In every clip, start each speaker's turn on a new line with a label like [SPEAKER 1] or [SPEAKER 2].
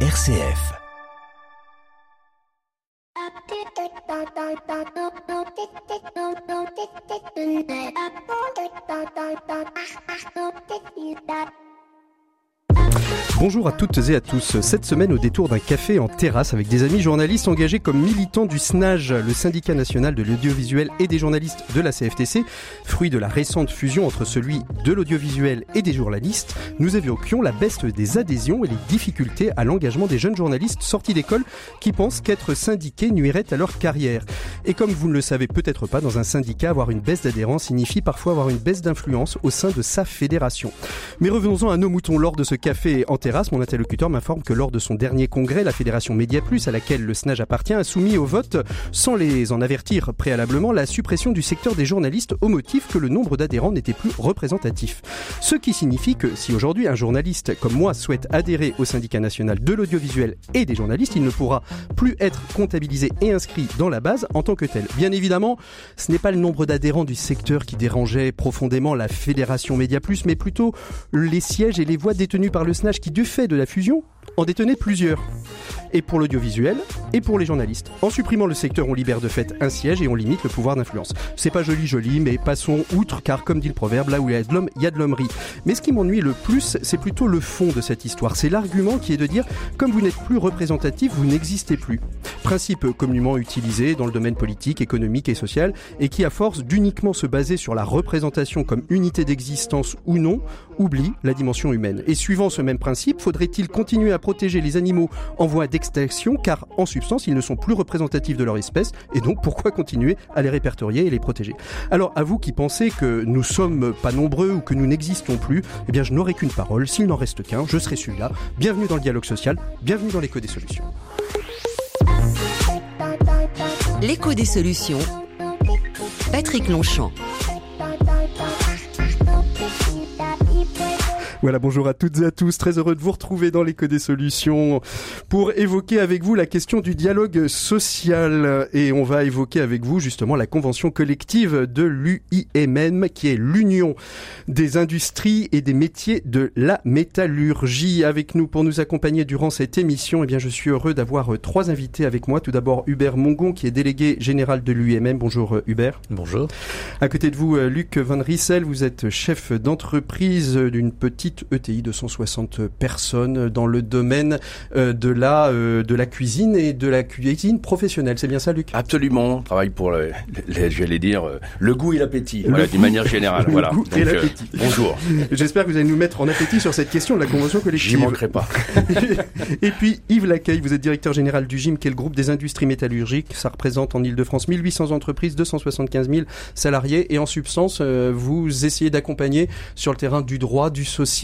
[SPEAKER 1] RCF. Bonjour à toutes et à tous. Cette semaine, au détour d'un café en terrasse avec des amis journalistes engagés comme militants du SNAJ, le syndicat national de l'audiovisuel et des journalistes de la CFTC, fruit de la récente fusion entre celui de l'audiovisuel et des journalistes, nous évoquions la baisse des adhésions et les difficultés à l'engagement des jeunes journalistes sortis d'école qui pensent qu'être syndiqués nuirait à leur carrière. Et comme vous ne le savez peut-être pas, dans un syndicat, avoir une baisse d'adhérents signifie parfois avoir une baisse d'influence au sein de sa fédération. Mais revenons-en à nos moutons lors de ce café en terrasse, mon interlocuteur m'informe que lors de son dernier congrès, la fédération Média Plus, à laquelle le SNAJ appartient, a soumis au vote, sans les en avertir préalablement, la suppression du secteur des journalistes au motif que le nombre d'adhérents n'était plus représentatif. Ce qui signifie que si aujourd'hui un journaliste comme moi souhaite adhérer au syndicat national de l'audiovisuel et des journalistes, il ne pourra plus être comptabilisé et inscrit dans la base en tant que tel. Bien évidemment, ce n'est pas le nombre d'adhérents du secteur qui dérangeait profondément la fédération Média Plus, mais plutôt les sièges et les voix détenues par le SNAJ qui du fait de la fusion, en détenait plusieurs. Et pour l'audiovisuel, et pour les journalistes. En supprimant le secteur, on libère de fait un siège et on limite le pouvoir d'influence. C'est pas joli joli, mais passons outre, car comme dit le proverbe, là où il y a de l'homme, il y a de l'hommerie. Mais ce qui m'ennuie le plus, c'est plutôt le fond de cette histoire. C'est l'argument qui est de dire, comme vous n'êtes plus représentatif, vous n'existez plus. Principe communément utilisé dans le domaine politique, économique et social, et qui, à force d'uniquement se baser sur la représentation comme unité d'existence ou non, oublie la dimension humaine. Et suivant ce même principe, faudrait-il continuer à protéger les animaux en voie d'extinction, car en substance, ils ne sont plus représentatifs de leur espèce, et donc pourquoi continuer à les répertorier et les protéger? Alors, à vous qui pensez que nous sommes pas nombreux ou que nous n'existons plus, eh bien, je n'aurai qu'une parole. S'il n'en reste qu'un, je serai celui-là. Bienvenue dans le dialogue social, bienvenue dans l'écho des solutions.
[SPEAKER 2] L'écho des solutions. Patrick Longchamp.
[SPEAKER 1] Voilà, bonjour à toutes et à tous. Très heureux de vous retrouver dans l'écho des solutions pour évoquer avec vous la question du dialogue social. Et on va évoquer avec vous justement la convention collective de l'UIMM qui est l'Union des industries et des métiers de la métallurgie. Avec nous pour nous accompagner durant cette émission, eh bien, je suis heureux d'avoir trois invités avec moi. Tout d'abord, Hubert Mongon qui est délégué général de l'UIMM. Bonjour Hubert.
[SPEAKER 3] Bonjour.
[SPEAKER 1] À côté de vous, Luc Van Riesel, vous êtes chef d'entreprise d'une petite ETI de 160 personnes dans le domaine euh, de la euh, de la cuisine et de la cuisine professionnelle. C'est bien ça, Luc?
[SPEAKER 3] Absolument. On travaille pour, le, j'allais dire, euh, le goût et l'appétit, voilà, d'une manière générale. le voilà.
[SPEAKER 1] Goût et l'appétit.
[SPEAKER 3] bonjour.
[SPEAKER 1] J'espère que vous allez nous mettre en appétit sur cette question de la convention collective.
[SPEAKER 3] J'y manquerai pas.
[SPEAKER 1] et puis Yves Lacaille, vous êtes directeur général du GIM, qui est le groupe des industries métallurgiques. Ça représente en Ile-de-France 1800 entreprises, 275 000 salariés, et en substance, vous essayez d'accompagner sur le terrain du droit, du social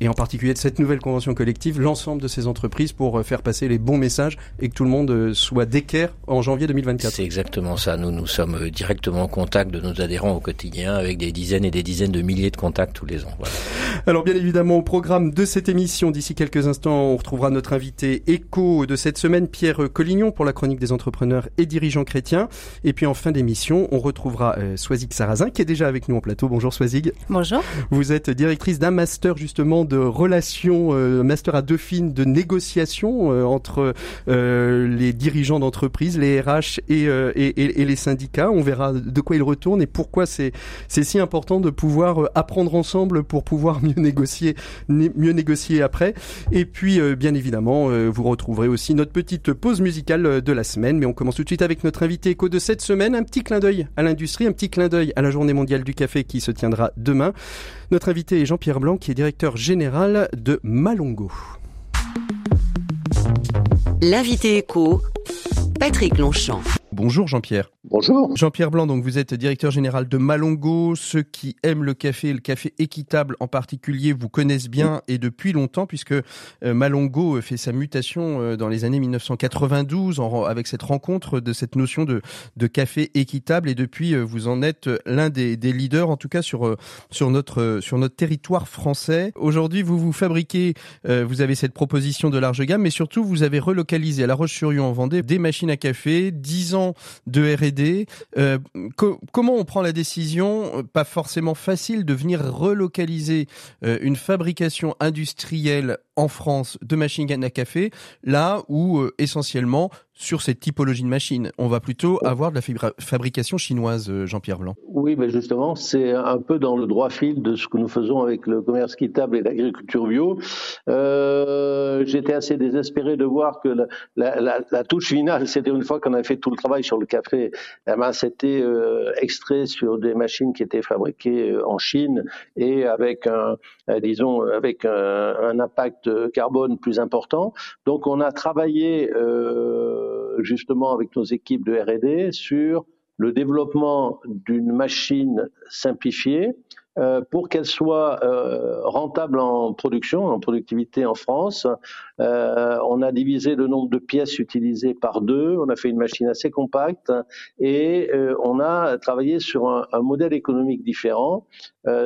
[SPEAKER 1] et en particulier de cette nouvelle convention collective, l'ensemble de ces entreprises pour euh, faire passer les bons messages et que tout le monde euh, soit d'équerre en janvier 2024.
[SPEAKER 3] C'est exactement ça. Nous, nous sommes euh, directement en contact de nos adhérents au quotidien avec des dizaines et des dizaines de milliers de contacts tous les ans. Voilà.
[SPEAKER 1] Alors bien évidemment, au programme de cette émission, d'ici quelques instants, on retrouvera notre invité écho de cette semaine, Pierre Collignon, pour la chronique des entrepreneurs et dirigeants chrétiens. Et puis en fin d'émission, on retrouvera euh, Swazig Sarrazin, qui est déjà avec nous en plateau. Bonjour Swazig.
[SPEAKER 4] Bonjour.
[SPEAKER 1] Vous êtes directrice d'un master justement de relations, euh, master à Dauphine de négociation euh, entre euh, les dirigeants d'entreprise, les RH et, et, et, les syndicats. On verra de quoi il retourne et pourquoi c'est si important de pouvoir apprendre ensemble pour pouvoir mieux négocier, mieux négocier après. Et puis, bien évidemment, vous retrouverez aussi notre petite pause musicale de la semaine. Mais on commence tout de suite avec notre invité éco de cette semaine. Un petit clin d'œil à l'industrie, un petit clin d'œil à la Journée mondiale du café qui se tiendra demain. Notre invité est Jean-Pierre Blanc, qui est directeur général de Malongo.
[SPEAKER 2] L'invité éco, Patrick Longchamp.
[SPEAKER 1] Bonjour Jean-Pierre.
[SPEAKER 5] Bonjour.
[SPEAKER 1] Jean-Pierre Blanc, donc vous êtes directeur général de Malongo. Ceux qui aiment le café, le café équitable en particulier, vous connaissent bien et depuis longtemps puisque euh, Malongo fait sa mutation euh, dans les années 1992 avec cette rencontre de cette notion de, de café équitable et depuis euh, vous en êtes l'un des, des, leaders en tout cas sur sur notre sur notre territoire français. Aujourd'hui, vous vous fabriquez, vous avez cette proposition de large gamme, mais surtout vous avez relocalisé à La Roche-sur-Yon en Vendée des machines à café, 10 ans de R&D. Euh, comment on prend la décision, euh, pas forcément facile, de venir relocaliser euh, une fabrication industrielle en France de machines à café, là où essentiellement sur cette typologie de machines. On va plutôt avoir de la fabrication chinoise, euh, Jean-Pierre Blanc.
[SPEAKER 4] Oui, mais justement, c'est un peu dans le droit fil de ce que nous faisons avec le commerce équitable et l'agriculture bio. Euh, J'étais assez désespéré de voir que la, la, la, la touche finale, c'était une fois qu'on avait fait tout le travail sur le café, eh ben, c'était euh, extrait sur des machines qui étaient fabriquées euh, en Chine et avec un, euh, disons, avec un, un, impact carbone plus important. Donc, on a travaillé euh, justement avec nos équipes de R&D sur le développement d'une machine simplifiée euh, pour qu'elle soit euh, rentable en production, en productivité en France. Euh, on a divisé le nombre de pièces utilisées par deux, on a fait une machine assez compacte et on a travaillé sur un, un modèle économique différent,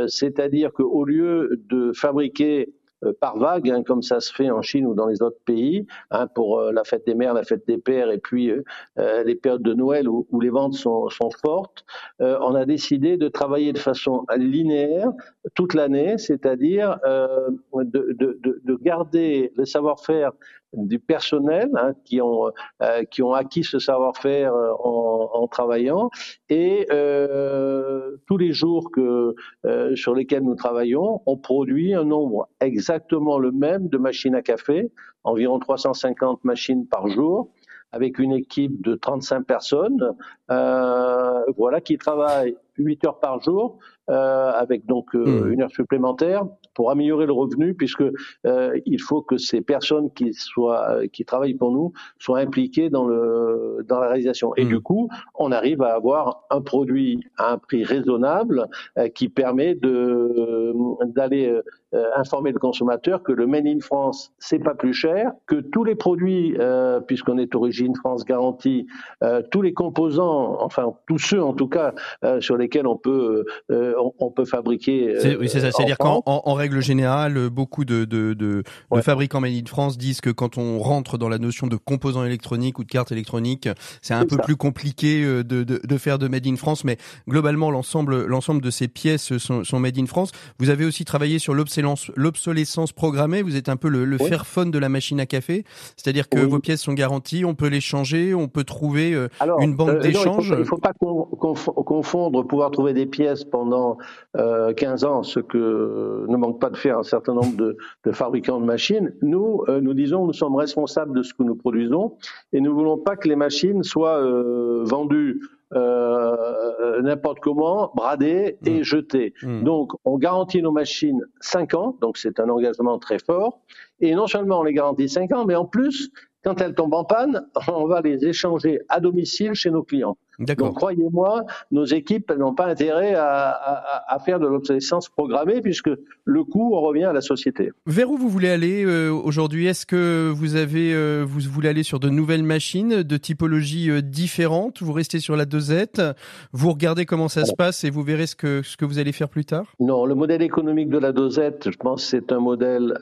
[SPEAKER 4] c'est-à-dire qu'au lieu de fabriquer euh, par vague, hein, comme ça se fait en Chine ou dans les autres pays, hein, pour euh, la fête des mères, la fête des pères, et puis euh, les périodes de Noël où, où les ventes sont, sont fortes. on a décidé de travailler de façon linéaire toute l'année, c'est-à-dire de, de, de, garder le savoir-faire du personnel hein, qui ont euh, qui ont acquis ce savoir-faire euh, en, en, travaillant. Et euh, tous les jours que euh, sur lesquels nous travaillons, on produit un nombre exactement le même de machines à café, environ 350 machines par jour avec une équipe de 35 personnes, euh, voilà, qui travaillent 8 heures par jour, avec donc euh, hmm. une heure supplémentaire pour améliorer le revenu, puisque euh, il faut que ces personnes qui soient qui travaillent pour nous soient impliquées dans le dans la réalisation. Et hmm. du coup, on arrive à avoir un produit à un prix raisonnable qui permet de d'aller informer le consommateur que le Made in France c'est pas plus cher, que tous les produits, puisqu'on est origine France garantie, tous les composants, enfin tous ceux en tout cas sur lesquels on peut on, peut fabriquer.
[SPEAKER 1] oui, c'est ça. Euh, C'est-à-dire qu'en en, règle générale, beaucoup de, de, de, de fabricants Made in France disent que quand on rentre dans la notion de composants électroniques ou de cartes électroniques, c'est un peu plus compliqué euh, de, de, de, faire de Made in France. Mais globalement, l'ensemble l'ensemble de ces pièces sont, sont Made in France. Vous avez aussi travaillé sur l'obsolescence programmée. Vous êtes un peu le, le Fairphone de la machine à café. C'est-à-dire que vos pièces sont garanties, on peut les changer, on peut trouver euh, une banque d'échange.
[SPEAKER 4] Il ne faut, pas confondre pouvoir trouver des pièces pendant 15 euh, ans, ce que ne manque pas de faire un certain nombre de, de fabricants de machines, nous, euh, nous disons, nous sommes responsables de ce que nous produisons et nous voulons pas que les machines soient euh, vendues euh, n'importe comment, bradées et mmh. jetées. Mmh. Donc, on garantit nos machines 5 ans, donc c'est un engagement très fort. Et non seulement on les garantit 5 ans, mais en plus, quand elles tombent en panne, on va les échanger à domicile chez nos clients. Donc croyez-moi, nos équipes n'ont pas intérêt à, à, à faire de l'obsolescence programmée puisque le coût revient à la société.
[SPEAKER 1] Vers où vous voulez aller euh, aujourd'hui? Est-ce que vous avez euh, vous voulez aller sur de nouvelles machines de typologie euh, différentes? Vous restez sur la dosette Vous regardez comment ça se passe et vous verrez ce que ce que vous allez faire plus tard?
[SPEAKER 4] Non, le modèle économique de la dosette, je pense, c'est un modèle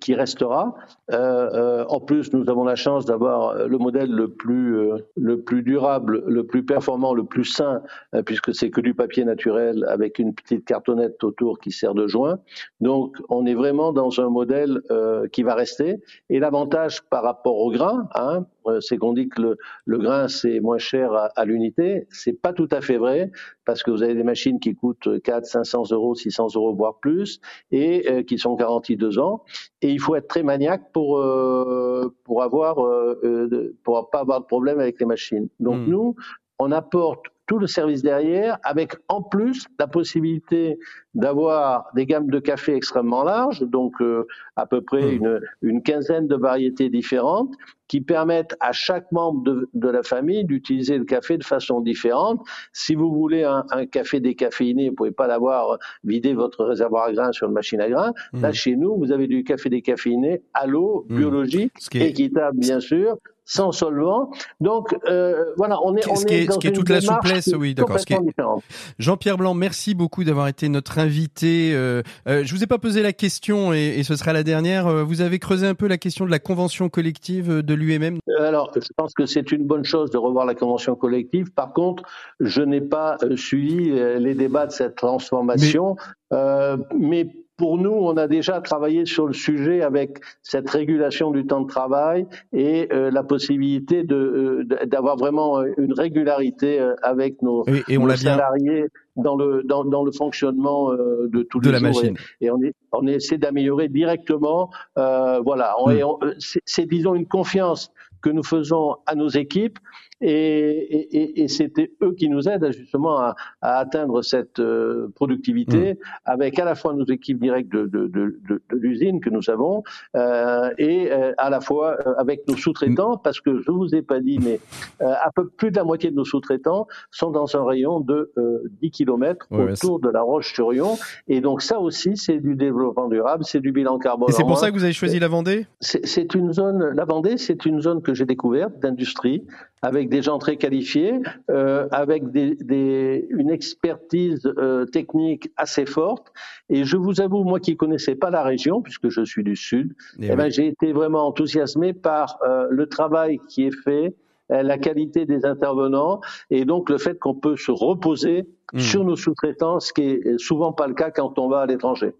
[SPEAKER 4] qui restera. en plus, nous avons la chance d'avoir le modèle le plus le plus durable, le plus performant, le plus sain, euh, puisque c'est que du papier naturel avec une petite cartonnette autour qui sert de joint. Donc, on est vraiment dans un modèle euh, qui va rester. Et l'avantage par rapport au grain, hein, euh, c'est qu'on dit que le, le grain c'est moins cher à, à l'unité. C'est pas tout à fait vrai parce que vous avez des machines qui coûtent 4, 500 euros, 600 euros voire plus et qui sont garanties deux ans. Et il faut être très maniaque pour pour avoir pour pas avoir de problème avec les machines. Donc hmm. nous, on apporte tout le service derrière, avec en plus la possibilité d'avoir des gammes de café extrêmement larges, donc euh, à peu près hmm. une, une, quinzaine de variétés différentes, qui permettent à chaque membre de, de la famille d'utiliser le café de façon différente. Si vous voulez un, un café décaféiné, vous pouvez pas l'avoir vidé votre réservoir à grains sur une machine à grains. Là, hmm. chez nous, vous avez du café décaféiné à l'eau, hmm. biologique, équitable bien sûr, sans solvant. Donc euh, voilà, on est, on
[SPEAKER 1] ce qui est, ce qui est toute la souplesse, oui, d'accord. Jean-Pierre Blanc, merci beaucoup d'avoir été notre invité. Euh, euh, je vous ai pas posé la question et, et, ce sera la dernière. Euh, vous avez creusé un peu la question de la convention collective de l'UMM.
[SPEAKER 4] Alors, je pense que c'est une bonne chose de revoir la convention collective. Par contre, je n'ai pas suivi les débats de cette transformation, mais, mais pour nous, on a déjà travaillé sur le sujet avec cette régulation du temps de travail et euh, la possibilité de d'avoir vraiment une régularité avec nos, et, on salariés dans le dans, dans, le fonctionnement de tous
[SPEAKER 1] de
[SPEAKER 4] les
[SPEAKER 1] la Machine.
[SPEAKER 4] Et, on, est, on essaie d'améliorer directement. voilà, hmm. c'est disons une confiance que nous faisons à nos équipes et, et, et c'était eux qui nous aident justement à, à atteindre cette euh, productivité mmh. avec à la fois nos équipes directes de, de, de, de, l'usine que nous avons euh, et euh, à la fois euh, avec nos sous-traitants parce que je vous ai pas dit mais à peu plus de la moitié de nos sous-traitants sont dans un rayon de 10 km autour de la Roche-sur-Yon et donc ça aussi c'est du développement durable, c'est du bilan carbone.
[SPEAKER 1] Et c'est pour ça que vous avez choisi la Vendée?
[SPEAKER 4] C'est une zone, la Vendée, c'est une zone que j'ai découverte d'industrie avec des gens très qualifiés, euh, avec des, des, une expertise euh, technique assez forte. Et je vous avoue, moi qui connaissais pas la région, puisque je suis du Sud, eh, eh ben, j'ai été vraiment enthousiasmé par euh, le travail qui est fait, euh, la qualité des intervenants et donc le fait qu'on peut se reposer hmm. sur nos sous-traitants, ce qui est souvent pas le cas quand on va à l'étranger.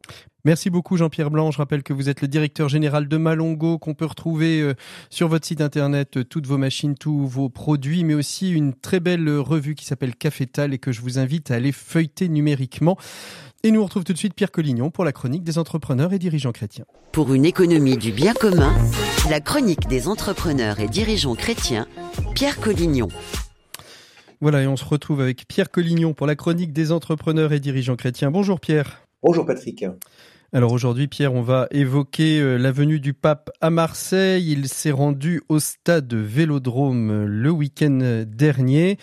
[SPEAKER 1] Merci beaucoup Jean-Pierre Blanc. Je rappelle que vous êtes le directeur général de Malongo, qu'on peut retrouver euh, sur votre site internet euh, toutes vos machines, tous vos produits, mais aussi une très belle revue qui s'appelle Cafétal et que je vous invite à aller feuilleter numériquement. Et nous on retrouve tout de suite Pierre Collignon pour la chronique des entrepreneurs et dirigeants chrétiens.
[SPEAKER 2] Pour une économie du bien commun, la chronique des entrepreneurs et dirigeants chrétiens, Pierre Collignon.
[SPEAKER 1] Voilà, et on se retrouve avec Pierre Collignon pour la chronique des entrepreneurs et dirigeants chrétiens. Bonjour Pierre.
[SPEAKER 5] Bonjour Patrick.
[SPEAKER 1] Alors aujourd'hui, Pierre, on va évoquer euh, la venue du pape à Marseille. Il s'est rendu au stade Vélodrome euh, le week-end dernier.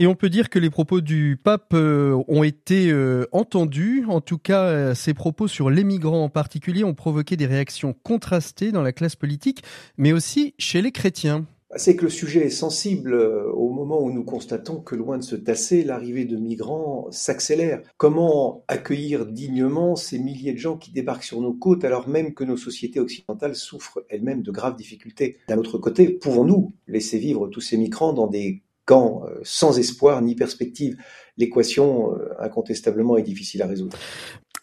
[SPEAKER 1] Et on peut dire que les propos du pape euh, ont été entendus. En tout cas, ces propos sur les migrants en particulier ont provoqué des réactions contrastées dans la classe politique, mais aussi chez les chrétiens
[SPEAKER 5] c'est que le sujet est sensible euh, au moment où nous constatons que loin de se tasser, l'arrivée de migrants s'accélère. Comment accueillir dignement ces milliers de gens qui débarquent sur nos côtes alors même que nos sociétés occidentales souffrent elles-mêmes de graves difficultés? D'un autre côté, pouvons-nous laisser vivre tous ces migrants dans des camps euh, sans espoir ni perspective? L'équation, euh, incontestablement, est difficile à résoudre.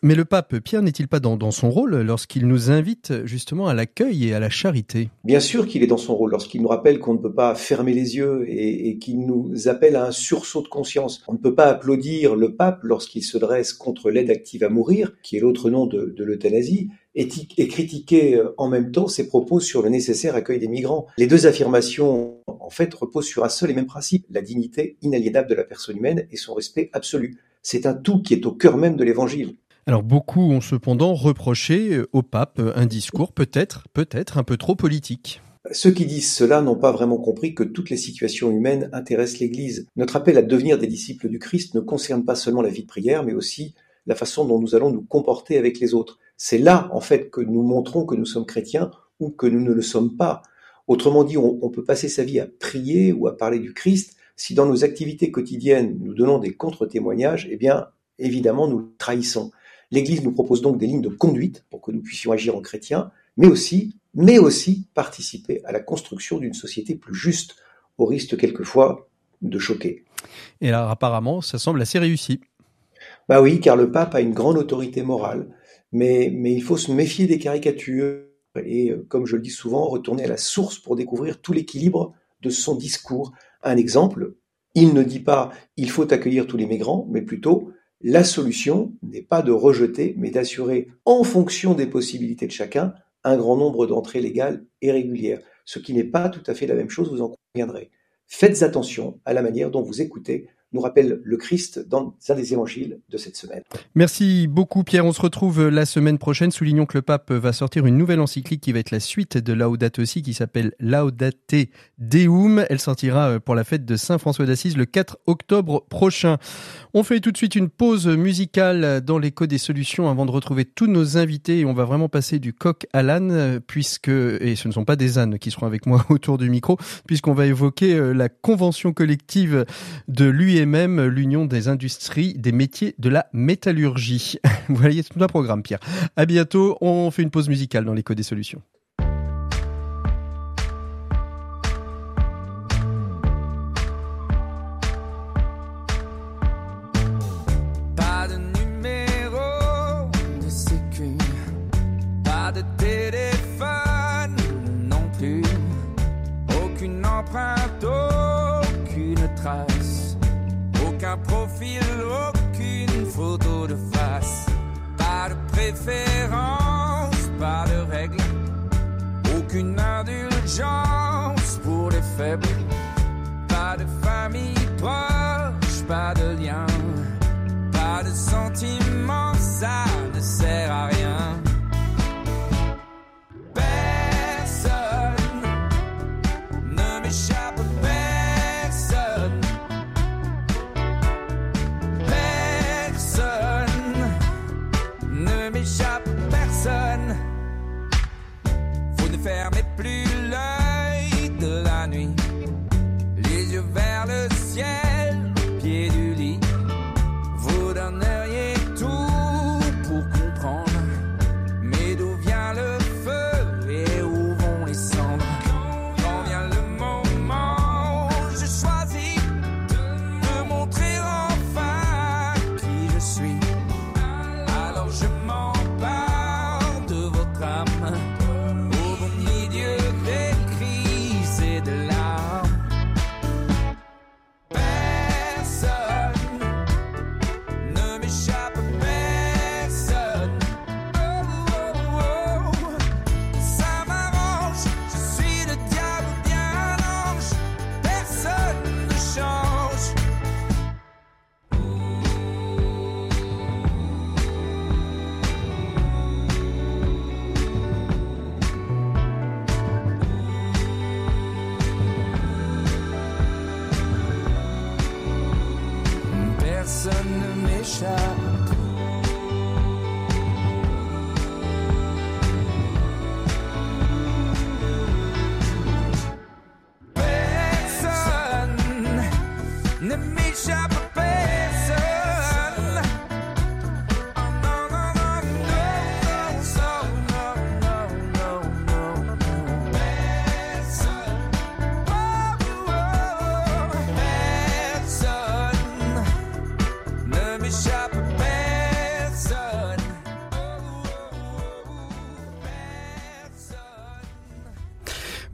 [SPEAKER 1] Mais le pape Pierre n'est-il pas dans, son rôle lorsqu'il nous invite justement à l'accueil et à la charité?
[SPEAKER 5] Bien sûr qu'il est dans son rôle lorsqu'il nous rappelle qu'on ne peut pas fermer les yeux et, qu'il nous appelle à un sursaut de conscience. On ne peut pas applaudir le pape lorsqu'il se dresse contre l'aide active à mourir, qui est l'autre nom de, l'euthanasie, et, critiquer euh, en même temps ses propos sur le nécessaire accueil des migrants. Les deux affirmations, en fait, reposent sur un seul et même principe, la dignité inaliénable de la personne humaine et son respect absolu. C'est un tout qui est au cœur même de l'évangile.
[SPEAKER 1] Alors beaucoup ont cependant reproché euh, au pape un discours peut-être, peut-être un peu trop politique.
[SPEAKER 5] Ceux qui disent cela n'ont pas vraiment compris que toutes les situations humaines intéressent l'Église. Notre appel à devenir des disciples du Christ ne concerne pas seulement la vie de prière, mais aussi la façon dont nous allons nous comporter avec les autres. C'est là, en fait, que nous montrons que nous sommes chrétiens ou que nous ne le sommes pas. Autrement dit, on, on peut passer sa vie à prier ou à parler du Christ. Si dans nos activités quotidiennes, nous donnons des contre-témoignages, eh bien, évidemment, nous trahissons. L'Église nous propose donc des lignes de conduite pour que nous puissions agir en chrétiens, mais aussi, mais aussi participer à la construction d'une société plus juste, au risque quelquefois de choquer.
[SPEAKER 1] Et alors apparemment, ça semble assez réussi.
[SPEAKER 5] Bah oui, car le pape a une grande autorité morale, mais, mais il faut se méfier des caricatures et, euh, comme je le dis souvent, retourner à la source pour découvrir tout l'équilibre de son discours. Un exemple, il ne dit pas il faut accueillir tous les migrants, mais plutôt la solution n'est pas de rejeter, mais d'assurer, en fonction des possibilités de chacun, un grand nombre d'entrées légales et régulières, ce qui n'est pas tout à fait la même chose, vous en conviendrez. Faites attention à la manière dont vous écoutez nous rappelle le Christ dans un des évangiles de cette semaine.
[SPEAKER 1] Merci beaucoup Pierre. On se retrouve la semaine prochaine. Soulignons que le pape va sortir une nouvelle encyclique qui va être la suite de Laudate aussi, qui s'appelle Laudate Deum. Elle sortira euh, pour la fête de Saint François d'Assise le 4 octobre prochain. On fait tout de suite une pause musicale dans l'écho des solutions avant de retrouver tous nos invités. On va vraiment passer du coq à l'âne, puisque, et ce ne sont pas des ânes qui seront avec moi autour du micro, puisqu'on va évoquer euh, la convention collective de et même l'Union des industries des métiers de la métallurgie. Vous voyez tout un programme, Pierre. À bientôt. On fait une pause musicale dans l'écho des solutions.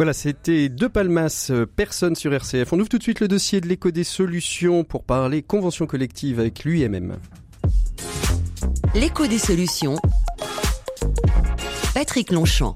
[SPEAKER 1] Voilà, c'était De Palmas, euh, personne sur RCF. On ouvre tout de suite le dossier de l'écho des solutions pour parler convention collective avec l'UIMM.
[SPEAKER 2] L'écho des solutions. Patrick Longchamp.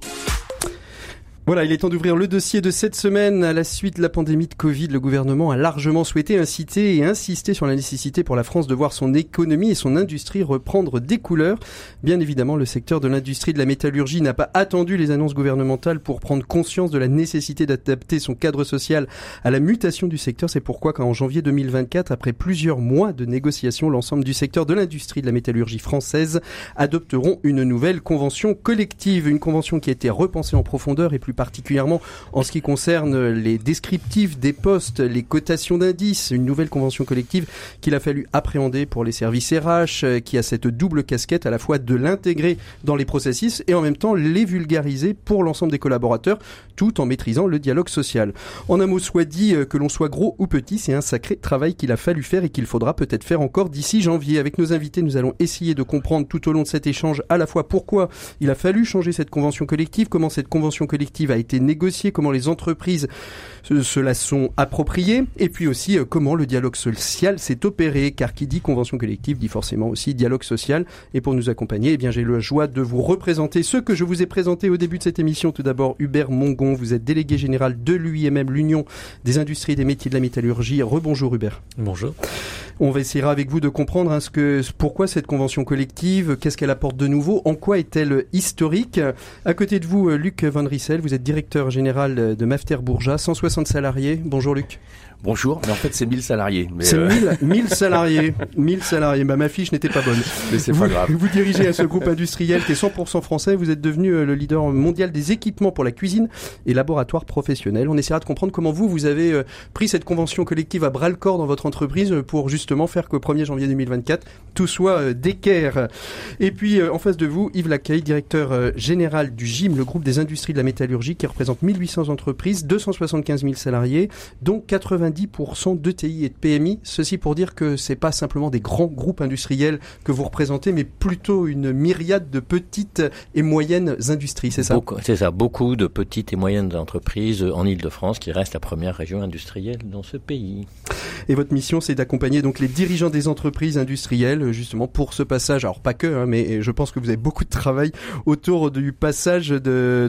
[SPEAKER 1] Voilà, il est temps d'ouvrir le dossier de cette semaine. À la suite de la pandémie de Covid, le gouvernement a largement souhaité inciter et insister sur la nécessité pour la France de voir son économie et son industrie reprendre des couleurs. Bien évidemment, le secteur de l'industrie de la métallurgie n'a pas attendu les annonces gouvernementales pour prendre conscience de la nécessité d'adapter son cadre social à la mutation du secteur. C'est pourquoi qu'en janvier 2024, après plusieurs mois de négociations, l'ensemble du secteur de l'industrie de la métallurgie française adopteront une nouvelle convention collective. Une convention qui a été repensée en profondeur et plus particulièrement en ce qui concerne les descriptifs des postes, les cotations d'indices, une nouvelle convention collective qu'il a fallu appréhender pour les services RH, euh, qui a cette double casquette à la fois de l'intégrer dans les processus et en même temps les vulgariser pour l'ensemble des collaborateurs, tout en maîtrisant le dialogue social. En un mot soit dit, euh, que l'on soit gros ou petit, c'est un sacré travail qu'il a fallu faire et qu'il faudra peut-être faire encore d'ici janvier. Avec nos invités, nous allons essayer de comprendre tout au long de cet échange à la fois pourquoi il a fallu changer cette convention collective, comment cette convention collective a été négociée, comment les entreprises se, se la sont appropriées, et puis aussi euh, comment le dialogue social s'est opéré, car qui dit convention collective dit forcément aussi dialogue social. Et pour nous accompagner, eh bien j'ai la joie de vous représenter ceux que je vous ai présentés au début de cette émission. Tout d'abord, Hubert Mongon, vous êtes délégué général de l'UIMM, l'Union des industries et des métiers de la métallurgie. Rebonjour Hubert.
[SPEAKER 3] Bonjour.
[SPEAKER 1] On va essayer avec vous de comprendre hein, ce que, pourquoi cette convention collective, qu'est-ce qu'elle apporte de nouveau, en quoi est-elle historique. À côté de vous, euh, Luc Van Rissel, vous êtes directeur général de Mafter Bourja, 160 salariés. Bonjour Luc.
[SPEAKER 6] Bonjour, mais en fait c'est 1000 salariés.
[SPEAKER 1] C'est
[SPEAKER 6] euh,
[SPEAKER 1] 1000, 1000 salariés. 1000 salariés. Bah, ma fiche n'était pas bonne.
[SPEAKER 6] mais c'est pas grave.
[SPEAKER 1] vous dirigez à ce groupe industriel qui est 100% français. Vous êtes devenu euh, le leader mondial des équipements pour la cuisine et laboratoires professionnels. On essaiera de comprendre comment vous, vous avez euh, pris cette convention collective à bras le corps dans votre entreprise euh, pour justement faire qu'au 1er janvier 2024, tout soit euh, d'équerre. Et puis, euh, en face de vous, Yves Lacaille, directeur euh, général du GIM, le groupe des industries de la métallurgie métallurgie qui représente 1800 entreprises, 275 000 salariés, dont 90% d'ETI et de PMI. Ceci pour dire que c'est pas simplement des grands groupes industriels que vous représentez, mais plutôt une myriade de petites et moyennes industries, c'est ça?
[SPEAKER 3] C'est ça, beaucoup de petites et moyennes entreprises en Ile-de-France qui reste la première région industrielle dans ce pays.
[SPEAKER 1] Et votre mission, c'est d'accompagner donc les dirigeants des entreprises industrielles, justement pour ce passage. Alors pas que, hein, mais je pense que vous avez beaucoup de travail autour du passage d'une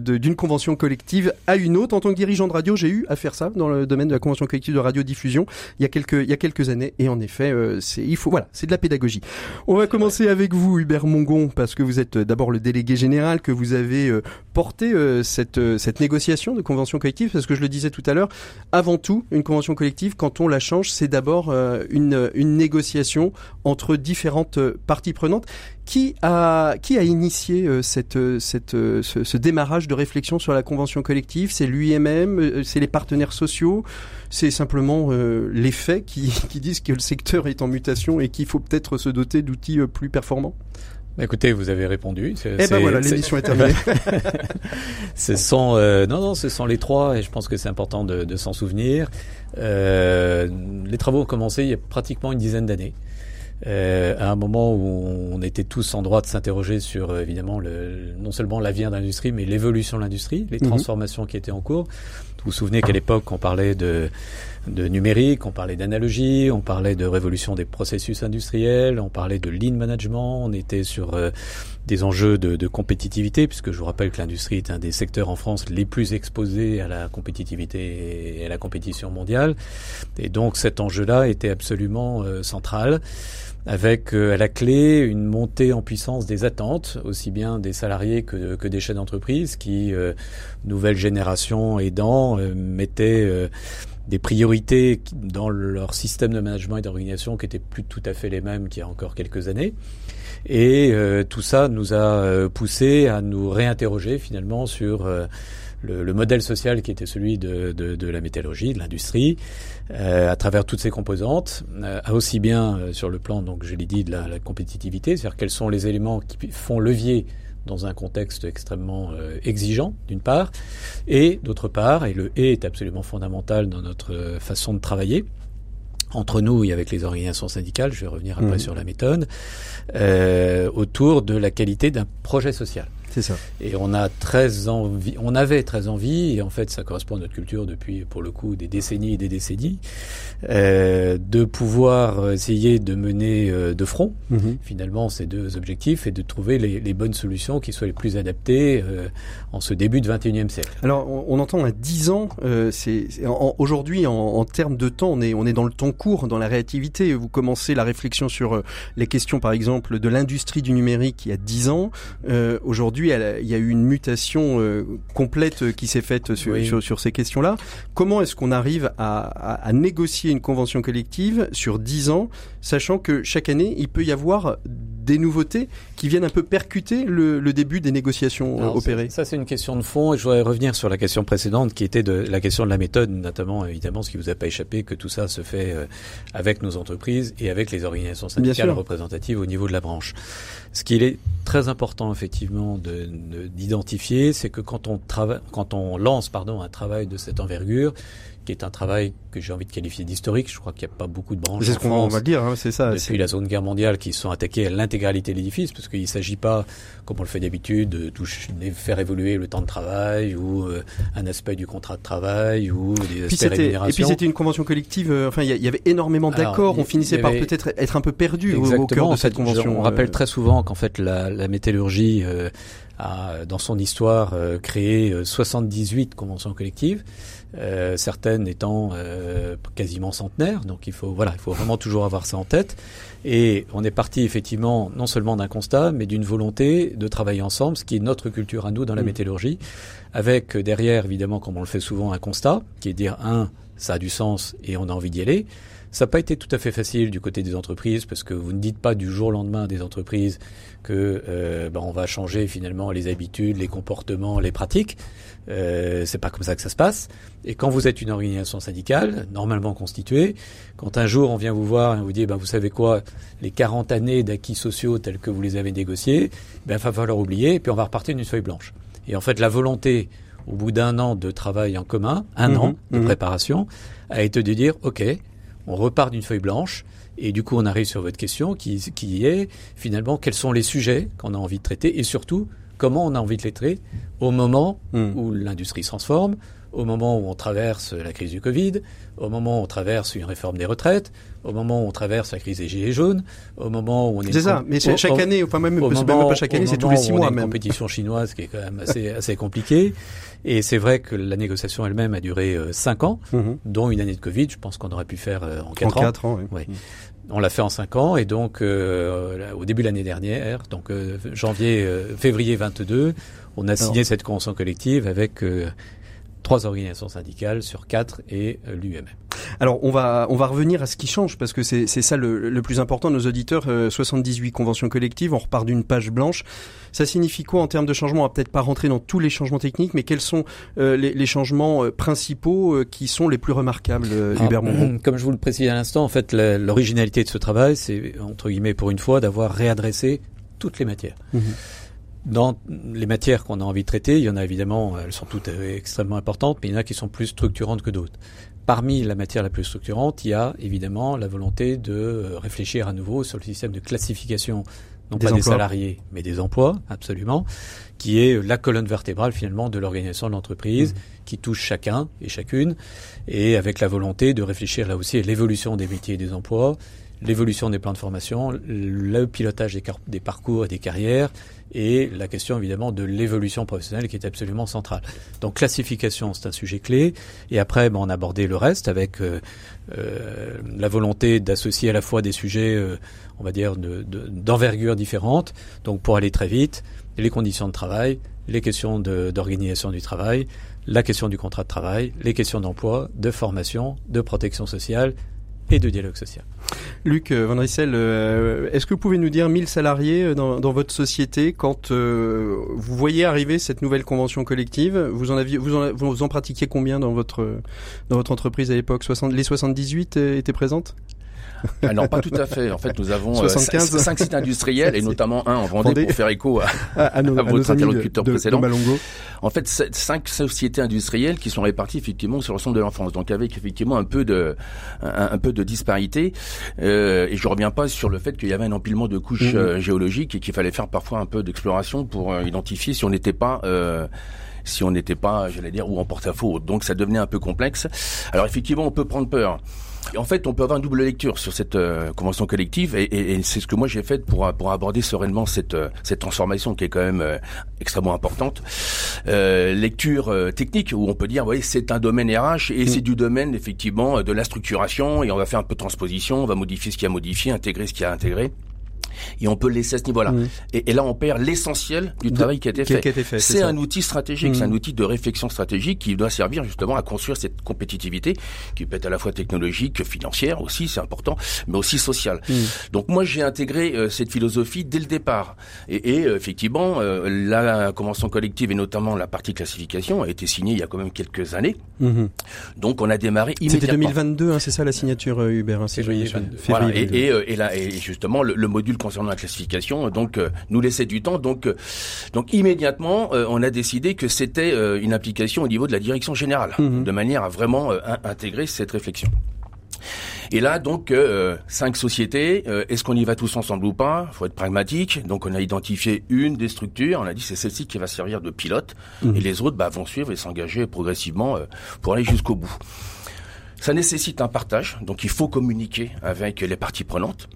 [SPEAKER 1] de, convention collective à une autre. En tant que dirigeant de radio, j'ai eu à ça dans le domaine de la convention collective de radiodiffusion il y a quelques il y a quelques années. Et en effet, euh, c'est il faut voilà, c'est de la pédagogie. On va commencer avec vous, Hubert Mongon, parce que vous êtes d'abord le délégué général, que vous avez euh, porté euh, cette cette négociation de convention collective, parce que je le disais tout à l'heure, avant tout, une convention collective, quand on la change, c'est d'abord une une négociation entre différentes parties prenantes. Qui a, qui a initié euh, cette, euh, cette, euh, ce, démarrage de réflexion sur la convention collective? C'est lui-même C'est les partenaires sociaux? C'est simplement les faits qui, qui disent que le secteur est en mutation et qu'il faut peut-être se doter d'outils plus performants?
[SPEAKER 7] Bah, écoutez, vous avez répondu.
[SPEAKER 1] Eh ben voilà, l'émission est terminée.
[SPEAKER 7] ce sont non non, ce sont les trois et je pense que c'est important de, de s'en souvenir. Les travaux ont commencé il y a pratiquement une dizaine d'années euh, à un moment où on était tous en droit de s'interroger sur euh, évidemment le, non seulement l'avenir de l'industrie, mais l'évolution de l'industrie, les mhm. transformations qui étaient en cours. Vous vous souvenez qu'à l'époque, on parlait de, de numérique, on parlait d'analogie, on parlait de révolution des processus industriels, on parlait de lean management, on était sur euh, des enjeux de, de, compétitivité, puisque je vous rappelle que l'industrie est un des secteurs en France les plus exposés à la compétitivité et à la compétition mondiale. Et donc cet enjeu-là était absolument euh, central avec euh, à la clé une montée en puissance des attentes, aussi bien des salariés que, que des chefs d'entreprise, qui, euh, nouvelle génération aidant, euh, mettaient euh, des priorités dans leur système de management et d'organisation qui étaient plus tout à fait les mêmes qu'il y a encore quelques années. Et tout ça nous a poussé à nous réinterroger finalement sur le, le, modèle social qui était celui de, de, de la métallurgie, de l'industrie, euh, à travers toutes ses composantes, euh, aussi bien euh, sur le plan, donc je l'ai dit, de la, la compétitivité, c'est-à-dire quels sont les éléments qui font levier dans un contexte extrêmement euh, exigeant, d'une part, et d'autre part, et le et est absolument fondamental dans notre façon de travailler, entre nous et avec les organisations syndicales, je vais revenir après mmh. sur la méthode, euh, autour de la qualité d'un projet social.
[SPEAKER 1] C'est ça.
[SPEAKER 7] Et on a très envie, on avait très envie, et en fait ça correspond à notre culture depuis pour le coup des décennies et des décennies, euh, de pouvoir essayer de mener euh, de front mm-hmm. finalement ces deux objectifs et de trouver les, les, bonnes solutions qui soient les plus adaptées euh, en ce début de 21e siècle.
[SPEAKER 1] Alors on, on entend à 10 ans, euh, c'est aujourd'hui en, en, termes de temps, on est, on est dans le temps court, dans la réactivité. Vous commencez la réflexion sur euh, les questions par exemple de l'industrie du numérique il y a 10 ans. Euh, aujourd'hui il y a eu une mutation euh, complète euh, qui s'est faite sur, sur, ces questions-là. Comment est-ce qu'on arrive à, à, négocier une convention collective sur 10 ans, sachant que chaque année, il peut y avoir des nouveautés qui viennent un peu percuter le, le début des négociations
[SPEAKER 7] Alors,
[SPEAKER 1] opérées
[SPEAKER 7] Ça, c'est une question de fond et je voudrais revenir sur la question précédente qui était de la question de la méthode, notamment évidemment ce qui vous a pas échappé, que tout ça se fait euh, avec nos entreprises et avec les organisations syndicales représentatives au niveau de la branche. Ce qu'il est très important effectivement d'identifier, c'est que quand on quand on lance pardon un travail de cette envergure, qui est un travail que j'ai envie de qualifier d'historique. Je crois qu'il n'y a pas beaucoup de branches.
[SPEAKER 1] C'est ce qu'on va dire, hein, c'est ça.
[SPEAKER 7] Depuis la Seconde Guerre mondiale, qui sont attaquées à l'intégralité de l'édifice, parce qu'il ne s'agit pas, comme on le fait d'habitude, de faire évoluer le temps de travail ou euh, un aspect du contrat de travail ou des aspects rémunération.
[SPEAKER 1] Et puis c'était une convention collective. Euh, enfin, il y, avait énormément d'accords. On finissait par peut-être être un peu perdu au, cœur de cette convention.
[SPEAKER 7] on rappelle euh. très souvent qu'en fait la, la métallurgie a, dans son histoire, créé 78 conventions collectives. Euh, certaines étant euh, quasiment centenaires. Donc il faut voilà, il faut vraiment toujours avoir ça en tête. Et on est parti effectivement non seulement d'un constat, mais d'une volonté de travailler ensemble, ce qui est notre culture à nous dans la mmh. métallurgie, avec derrière évidemment, comme on le fait souvent, un constat qui est dire un, ça a du sens et on a envie d'y aller. Ça n'a pas été tout à fait facile du côté des entreprises parce que vous ne dites pas du jour au lendemain des entreprises que euh, ben, on va changer finalement les habitudes, les comportements, les pratiques. Euh, c'est pas comme ça que ça se passe. Et quand vous êtes une organisation syndicale, normalement constituée, quand un jour on vient vous voir et on vous dit, ben, vous savez quoi, les 40 années d'acquis sociaux tels que vous les avez négociés, ben, il va falloir oublier, et puis on va repartir d'une feuille blanche. Et en fait, la volonté au bout d'un an de travail en commun, un
[SPEAKER 1] Mhm,
[SPEAKER 7] an de
[SPEAKER 1] mhm.
[SPEAKER 7] préparation, a été de dire, OK, on repart d'une feuille blanche, et du coup, on arrive sur votre question qui, qui est finalement quels sont les sujets qu'on a envie de traiter, et surtout, comment on a envie de les traiter au moment
[SPEAKER 1] Mhm.
[SPEAKER 7] où l'industrie se transforme, au moment où on traverse la crise du Covid, au moment où on traverse une réforme des retraites, au moment où on traverse la crise des gilets jaunes, au moment où on est...
[SPEAKER 1] C'est ça, mais chaque
[SPEAKER 7] au-
[SPEAKER 1] année, enfin même, même
[SPEAKER 7] moment-
[SPEAKER 1] pas chaque année, c'est tous les six
[SPEAKER 7] où on a
[SPEAKER 1] mois
[SPEAKER 7] une
[SPEAKER 1] même.
[SPEAKER 7] compétition chinoise qui est quand même assez, assez compliquée. Et c'est vrai que la négociation elle-même a duré euh, cinq ans,
[SPEAKER 1] Mhm.
[SPEAKER 7] dont une année de Covid. Je pense qu'on aurait pu faire euh, en
[SPEAKER 1] En
[SPEAKER 7] quatre ans.
[SPEAKER 1] quatre ans, oui.
[SPEAKER 7] Oui. On l'a fait en cinq ans et donc euh, au début de l'année dernière, donc euh, janvier, euh, février 22, on a signé cette convention collective avec euh, trois organisations syndicales sur quatre et euh, l'UMM.
[SPEAKER 1] Alors on va on va revenir à ce qui change parce que c'est c'est ça le, le plus important nos auditeurs euh, 78 conventions collectives on repart d'une page blanche ça signifie quoi en termes de changement? On va peut-être pas rentrer dans tous les changements techniques mais quels sont euh, les, les changements euh, principaux euh, qui sont les plus remarquables euh, Hubert
[SPEAKER 7] Alors,
[SPEAKER 1] Monron
[SPEAKER 7] Comme je vous le précisais à l'instant, en fait, l'originalité de ce travail, c'est entre guillemets pour une fois d'avoir réadressé toutes les matières.
[SPEAKER 1] Mhm.
[SPEAKER 7] Dans les matières qu'on a envie de traiter, il y en a évidemment, elles sont toutes extrêmement importantes, mais il y en a qui sont plus structurantes que d'autres. Parmi la matière la plus structurante, il y a évidemment la volonté de euh, réfléchir à nouveau sur le système de classification, non
[SPEAKER 1] Des
[SPEAKER 7] pas des salariés, mais des emplois, absolument, qui est la colonne vertébrale finalement de l'organisation de l'entreprise, qui touche chacun et chacune, et avec la volonté de réfléchir là aussi à l'évolution des métiers et des emplois, l'évolution des plans de formation, le pilotage des, parcours et des carrières, et la question évidemment de l'évolution professionnelle qui est absolument centrale. Donc classification, c'est un sujet clé, et après ben, on a abordé le reste avec euh, euh, la volonté d'associer à la fois des sujets, euh, on va dire, de- de- d'envergure différentes, donc pour aller très vite, les conditions de travail, les questions d'organisation du travail, la question du contrat de travail, les questions d'emploi, de formation, de protection sociale et de dialogue social.
[SPEAKER 1] Luc euh, Van Rissel euh, est-ce que vous pouvez nous dire 1000 salariés euh, dans, dans votre société quand euh, vous voyez arriver cette nouvelle convention collective vous en aviez vous en, vous en pratiquiez combien dans votre dans votre entreprise à l'époque? 60 les 78 euh, étaient présentes?
[SPEAKER 6] Alors pas tout à fait. En fait, nous avons euh,
[SPEAKER 1] 75.
[SPEAKER 6] cinq, cinq sites industriels et notamment un en Vendée,
[SPEAKER 1] Vendée.
[SPEAKER 6] pour faire écho à,
[SPEAKER 1] à, à nos,
[SPEAKER 6] à votre interlocuteur
[SPEAKER 1] de, de
[SPEAKER 6] précédent. En fait, cinq sociétés industrielles qui sont réparties effectivement sur l'ensemble de l'enfance, donc avec effectivement un peu de un, un peu de disparité. Euh, et je reviens pas sur le fait qu'il y avait un empilement de couches
[SPEAKER 1] Mhm.
[SPEAKER 6] euh, géologiques et qu'il fallait faire parfois un peu d'exploration pour euh, identifier si on n'était pas euh, si on n'était pas, j'allais dire, ou en porte-à-faux. Donc ça devenait un peu complexe. Alors effectivement, on peut prendre peur. En fait, on peut avoir une double lecture sur cette euh, convention collective, et, et- et c'est ce que moi j'ai fait pour pour aborder sereinement cette euh, cette transformation qui est quand même euh, extrêmement importante. Euh, lecture euh, technique où on peut dire, oui, c'est un domaine RH et c'est du domaine effectivement de la structuration, et on va faire un peu de transposition, on va modifier ce qui a modifié, intégrer ce qui a intégré. Et on peut le laisser à ce niveau-là. Et, et là, on perd l'essentiel du
[SPEAKER 1] De-
[SPEAKER 6] travail qui a été fait.
[SPEAKER 1] qui a été fait, c'est
[SPEAKER 6] un outil stratégique, c'est un outil de réflexion stratégique qui doit servir justement à construire cette compétitivité qui peut être à la fois technologique, financière aussi, c'est important, mais aussi sociale.
[SPEAKER 1] Mhm.
[SPEAKER 6] Donc moi, j'ai intégré euh, cette philosophie dès le départ. Et, et, euh, effectivement, euh, la convention collective et notamment la partie classification a été signée il y a quand même quelques années.
[SPEAKER 1] Mhm.
[SPEAKER 6] Donc on a démarré
[SPEAKER 1] C'était
[SPEAKER 6] immédiatement.
[SPEAKER 1] 2022, hein, c'est ça la signature euh, Hubert hein, si
[SPEAKER 7] Février
[SPEAKER 1] je- je-
[SPEAKER 7] 22.
[SPEAKER 6] Voilà,
[SPEAKER 1] février
[SPEAKER 6] et,
[SPEAKER 1] 22.
[SPEAKER 6] et, euh, et là, et justement, le, le module concernant la classification, donc, euh, nous laissait du temps. Donc, euh, donc immédiatement, euh, on a décidé que c'était euh, une application au niveau de la direction générale,
[SPEAKER 1] Mhm.
[SPEAKER 6] de manière à vraiment euh, in- intégrer cette réflexion. Et là, donc, euh, cinq sociétés. euh, Est-ce qu'on y va tous ensemble ou pas? Faut être pragmatique. Donc, on a identifié une des structures. On a dit c'est celle-ci qui va servir de pilote,
[SPEAKER 1] Mhm.
[SPEAKER 6] et les autres bah, vont suivre et s'engager progressivement euh, pour aller jusqu'au bout. Ça nécessite un partage, donc il faut communiquer avec les parties prenantes.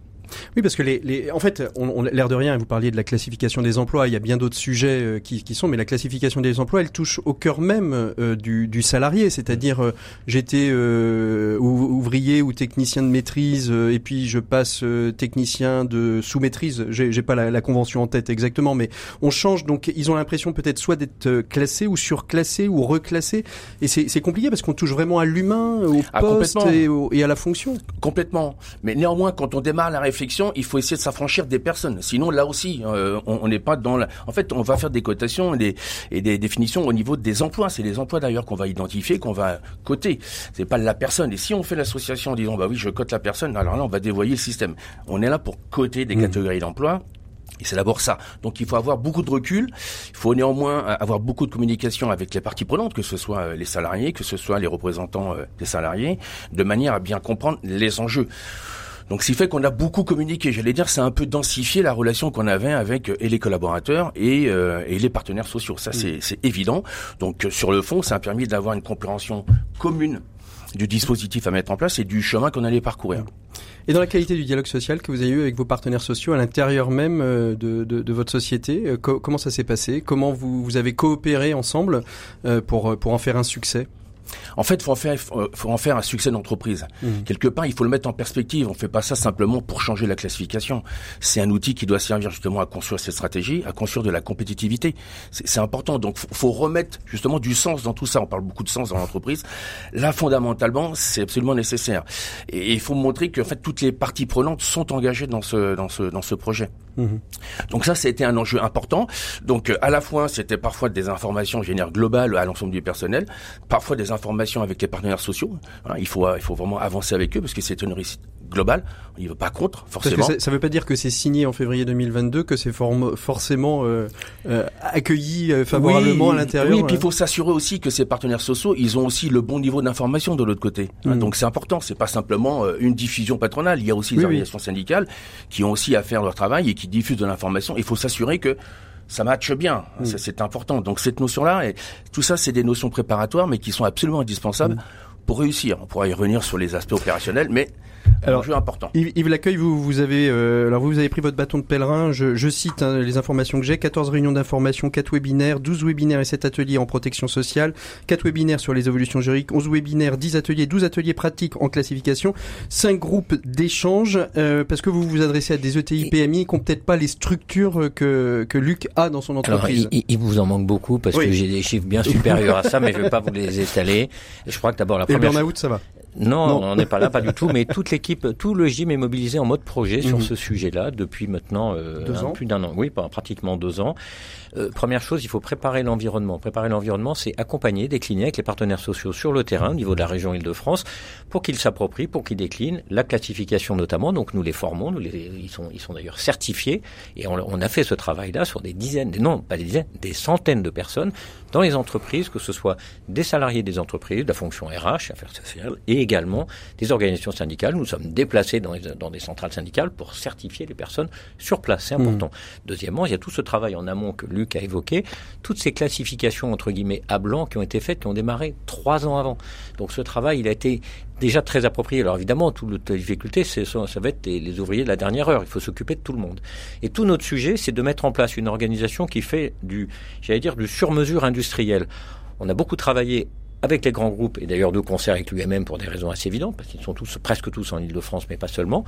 [SPEAKER 1] Oui, parce que les, les en fait, on, on l'air de rien. Vous parliez de la classification des emplois. Il y a bien d'autres sujets euh, qui, qui sont, mais la classification des emplois, elle touche au cœur même euh, du, du salarié. C'est-à-dire, euh, j'étais euh, ou- ouvrier ou technicien de maîtrise, euh, et puis je passe euh, technicien de sous-maîtrise. J'ai j'ai pas la, la convention en tête exactement, mais on change. Donc, ils ont l'impression peut-être soit d'être classés ou surclassés ou reclassés, et c'est compliqué parce qu'on touche vraiment à l'humain, au
[SPEAKER 6] Ah,
[SPEAKER 1] poste et, au- et à la fonction.
[SPEAKER 6] Complètement. Mais néanmoins, quand on démarre la réflexion, il faut essayer de s'affranchir des personnes. Sinon, là aussi, euh, on on n'est pas dans la... En fait, on va faire des cotations et des, et des définitions au niveau des emplois. C'est les emplois d'ailleurs qu'on va identifier, qu'on va coter. C'est pas la personne. Et si on fait l'association en disant, bah oui, je cote la personne, alors là, on va dévoyer le système. On est là pour coter des
[SPEAKER 1] Mmh.
[SPEAKER 6] catégories d'emplois Et c'est d'abord ça. Donc il faut avoir beaucoup de recul. Il faut néanmoins avoir beaucoup de communication avec les parties prenantes, que ce soit les salariés, que ce soit les représentants des salariés, de manière à bien comprendre les enjeux. Donc, ce qui fait qu'on a beaucoup communiqué. J'allais dire, c'est un peu densifié la relation qu'on avait avec et les collaborateurs et, et les partenaires sociaux. Ça, c'est évident. Donc, sur le fond, ça a permis d'avoir une compréhension commune du dispositif à mettre en place et du chemin qu'on allait parcourir.
[SPEAKER 1] Et dans la qualité du dialogue social que vous avez eu avec vos partenaires sociaux à l'intérieur même de, de, de, votre société, comment ça s'est passé? Comment vous, vous avez coopéré ensemble pour, pour en faire un succès?
[SPEAKER 6] En fait, faut en faire, faut en faire un succès d'entreprise. Mmh. Quelque part, il faut le mettre en perspective. On fait pas ça simplement pour changer la classification. C'est un outil qui doit servir justement à construire cette stratégie, à construire de la compétitivité. C'est important. Donc, faut, faut remettre justement du sens dans tout ça. On parle beaucoup de sens dans l'entreprise. Là, fondamentalement, c'est absolument nécessaire. Et il faut montrer que en fait toutes les parties prenantes sont engagées dans ce dans ce dans ce projet. Mmh. Donc ça, c'était un enjeu important. Donc à la fois, c'était parfois des informations génères globales à l'ensemble du personnel, parfois des informations avec les partenaires sociaux. il faut il faut vraiment avancer avec eux parce que c'est une globale. Il ne veut pas contre, forcément.
[SPEAKER 1] ça ne veut pas dire que c'est signé en février 2022, que c'est forcément euh, euh, accueilli euh, favorablement
[SPEAKER 6] oui,
[SPEAKER 1] à l'intérieur.
[SPEAKER 6] Oui, et puis il faut s'assurer aussi que ces partenaires sociaux, ils ont aussi le bon niveau d'information de l'autre côté.
[SPEAKER 1] Mm.
[SPEAKER 6] Donc c'est important. C'est pas simplement une diffusion patronale. Il y a aussi des organisations syndicales qui ont aussi à faire leur travail et qui diffusent de l'information. Il faut s'assurer que ça matche bien.
[SPEAKER 1] Mm.
[SPEAKER 6] C'est important. Donc cette notion-là, et tout ça, c'est des notions préparatoires, mais qui sont absolument indispensables
[SPEAKER 1] Mm.
[SPEAKER 6] pour réussir. On pourra y revenir sur les aspects opérationnels, mais
[SPEAKER 1] alors,
[SPEAKER 6] enjeu important.
[SPEAKER 1] Yves, Yves Laccueil, vous, vous avez, euh, alors vous, avez pris votre bâton de pèlerin. Je, je cite hein, les informations que j'ai 14 réunions d'information, 4 webinaires, 12 webinaires et 7 ateliers en protection sociale, 4 webinaires sur les évolutions juridiques, 11 webinaires, 10 ateliers, 12 ateliers pratiques en classification, 5 groupes d'échange, euh, parce que vous vous adressez à des E ETI, PMI qui n'ont peut-être pas les structures que, que Luc a dans son
[SPEAKER 3] Alors,
[SPEAKER 1] entreprise.
[SPEAKER 3] il, il vous en manque beaucoup parce
[SPEAKER 1] Oui.
[SPEAKER 3] que j'ai des chiffres bien supérieurs à ça, mais je ne vais pas vous les étaler. Je crois que d'abord la
[SPEAKER 1] et le
[SPEAKER 3] première
[SPEAKER 1] burn-out, ça va.
[SPEAKER 3] Non,
[SPEAKER 1] Non.
[SPEAKER 3] on n'est pas là, pas du tout. Mais toute l'équipe, tout le gym est mobilisé en mode projet sur
[SPEAKER 1] Mhm.
[SPEAKER 3] ce sujet-là depuis maintenant euh,
[SPEAKER 1] Deux
[SPEAKER 3] un-
[SPEAKER 1] ans.
[SPEAKER 3] plus d'un an. Oui, pas- pratiquement deux ans. Euh, première chose, il faut préparer l'environnement. Préparer l'environnement, c'est accompagner, décliner avec les partenaires sociaux sur le terrain, au niveau de la région Île-de-France, pour qu'ils s'approprient, pour qu'ils déclinent la classification notamment. Donc nous les formons, nous les, ils sont, ils sont d'ailleurs certifiés, et on, on a fait ce travail-là sur des dizaines, non pas des dizaines, des centaines de personnes dans les entreprises, que ce soit des salariés des entreprises, de la fonction RH, affaires sociales, et également des organisations syndicales. Nous sommes déplacés dans, les- dans des centrales syndicales pour certifier les personnes sur place. C'est important. Deuxièmement, il y a tout ce travail en amont que Luc évoqué, toutes ces classifications entre guillemets à blanc qui ont été faites, qui ont démarré trois ans avant. Donc ce travail, il a été déjà très approprié. Alors évidemment, toute la difficulté, ça va être les, les ouvriers de la dernière heure. Il faut s'occuper de tout le monde. Et tout notre sujet, c'est de mettre en place une organisation qui fait du, j'allais dire, du sur-mesure industriel. On a beaucoup travaillé avec les grands groupes, et d'ailleurs de concert avec l'UMM pour des raisons assez évidentes, parce qu'ils sont tous, presque tous en Ile-de-France, mais pas seulement.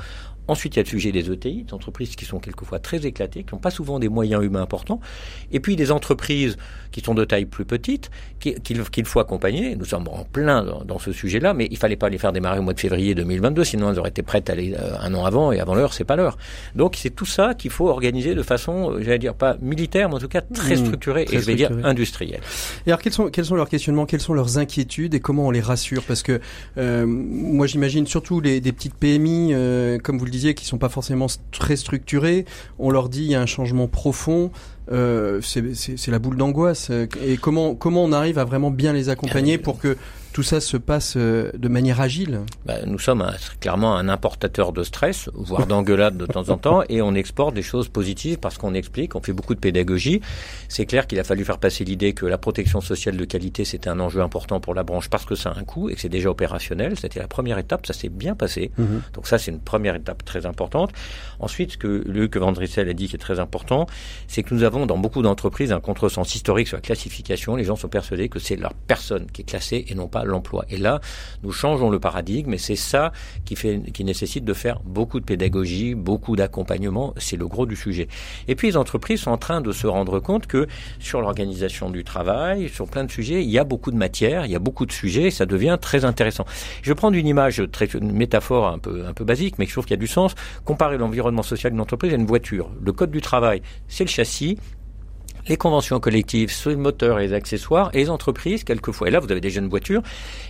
[SPEAKER 3] Ensuite, il y a le sujet des ETI, des entreprises qui sont quelquefois très éclatées, qui n'ont pas souvent des moyens humains importants. Et puis des entreprises qui sont de taille plus petite, qui- qu'il faut accompagner. Nous sommes en plein dans, dans ce sujet-là, mais il fallait pas les faire démarrer au mois de février 2022, sinon elles auraient été prêtes à aller euh, un an avant, et avant l'heure, c'est pas l'heure. Donc c'est tout ça qu'il faut organiser de façon, euh, j'allais dire, pas militaire, mais en tout cas très
[SPEAKER 1] Mmh,
[SPEAKER 3] structurée,
[SPEAKER 1] très
[SPEAKER 3] et je vais dire industrielle.
[SPEAKER 1] Et alors quels sont quels sont leurs questionnements, quelles sont leurs et comment on les rassure Parce que euh, moi j'imagine surtout les des petites PMI, euh, comme vous le disiez, qui sont pas forcément très structurées. On leur dit il y a un changement profond. Euh, c'est la boule d'angoisse. Et comment comment on arrive à vraiment bien les accompagner pour que tout ça se passe euh, de manière agile?
[SPEAKER 3] Bah, nous sommes un- clairement un importateur de stress, voire d'engueulade de temps en temps, et on exporte des choses positives parce qu'on explique, on fait beaucoup de pédagogie. C'est clair qu'il a fallu faire passer l'idée que la protection sociale de qualité, c'était un enjeu important pour la branche parce que ça a un coût et que c'est déjà opérationnel. C'était la première étape, ça s'est bien passé. Donc ça, c'est une première étape très importante. Ensuite, ce que Luc Van Drissel a dit qui est très important, c'est que nous avons dans beaucoup d'entreprises un contresens historique sur la classification. Les gens sont persuadés que c'est leur personne qui est classée et non pas l'emploi. Et là, nous changeons le paradigme et c'est ça qui fait, qui nécessite de faire beaucoup de pédagogie, beaucoup d'accompagnement. C'est le gros du sujet. Et puis les entreprises sont en train de se rendre compte que sur l'organisation du travail, sur plein de sujets, il y a beaucoup de matière, il y a beaucoup de sujets, et ça devient très intéressant. Je vais prendre une image très, une métaphore un peu, un peu basique, mais je trouve qu'il y a du sens. Comparer l'environnement social d'une entreprise à une voiture. Le code du travail, c'est le châssis. Les conventions collectives sur les moteurs et les accessoires, et les entreprises, quelquefois, et là vous avez des jeunes voitures,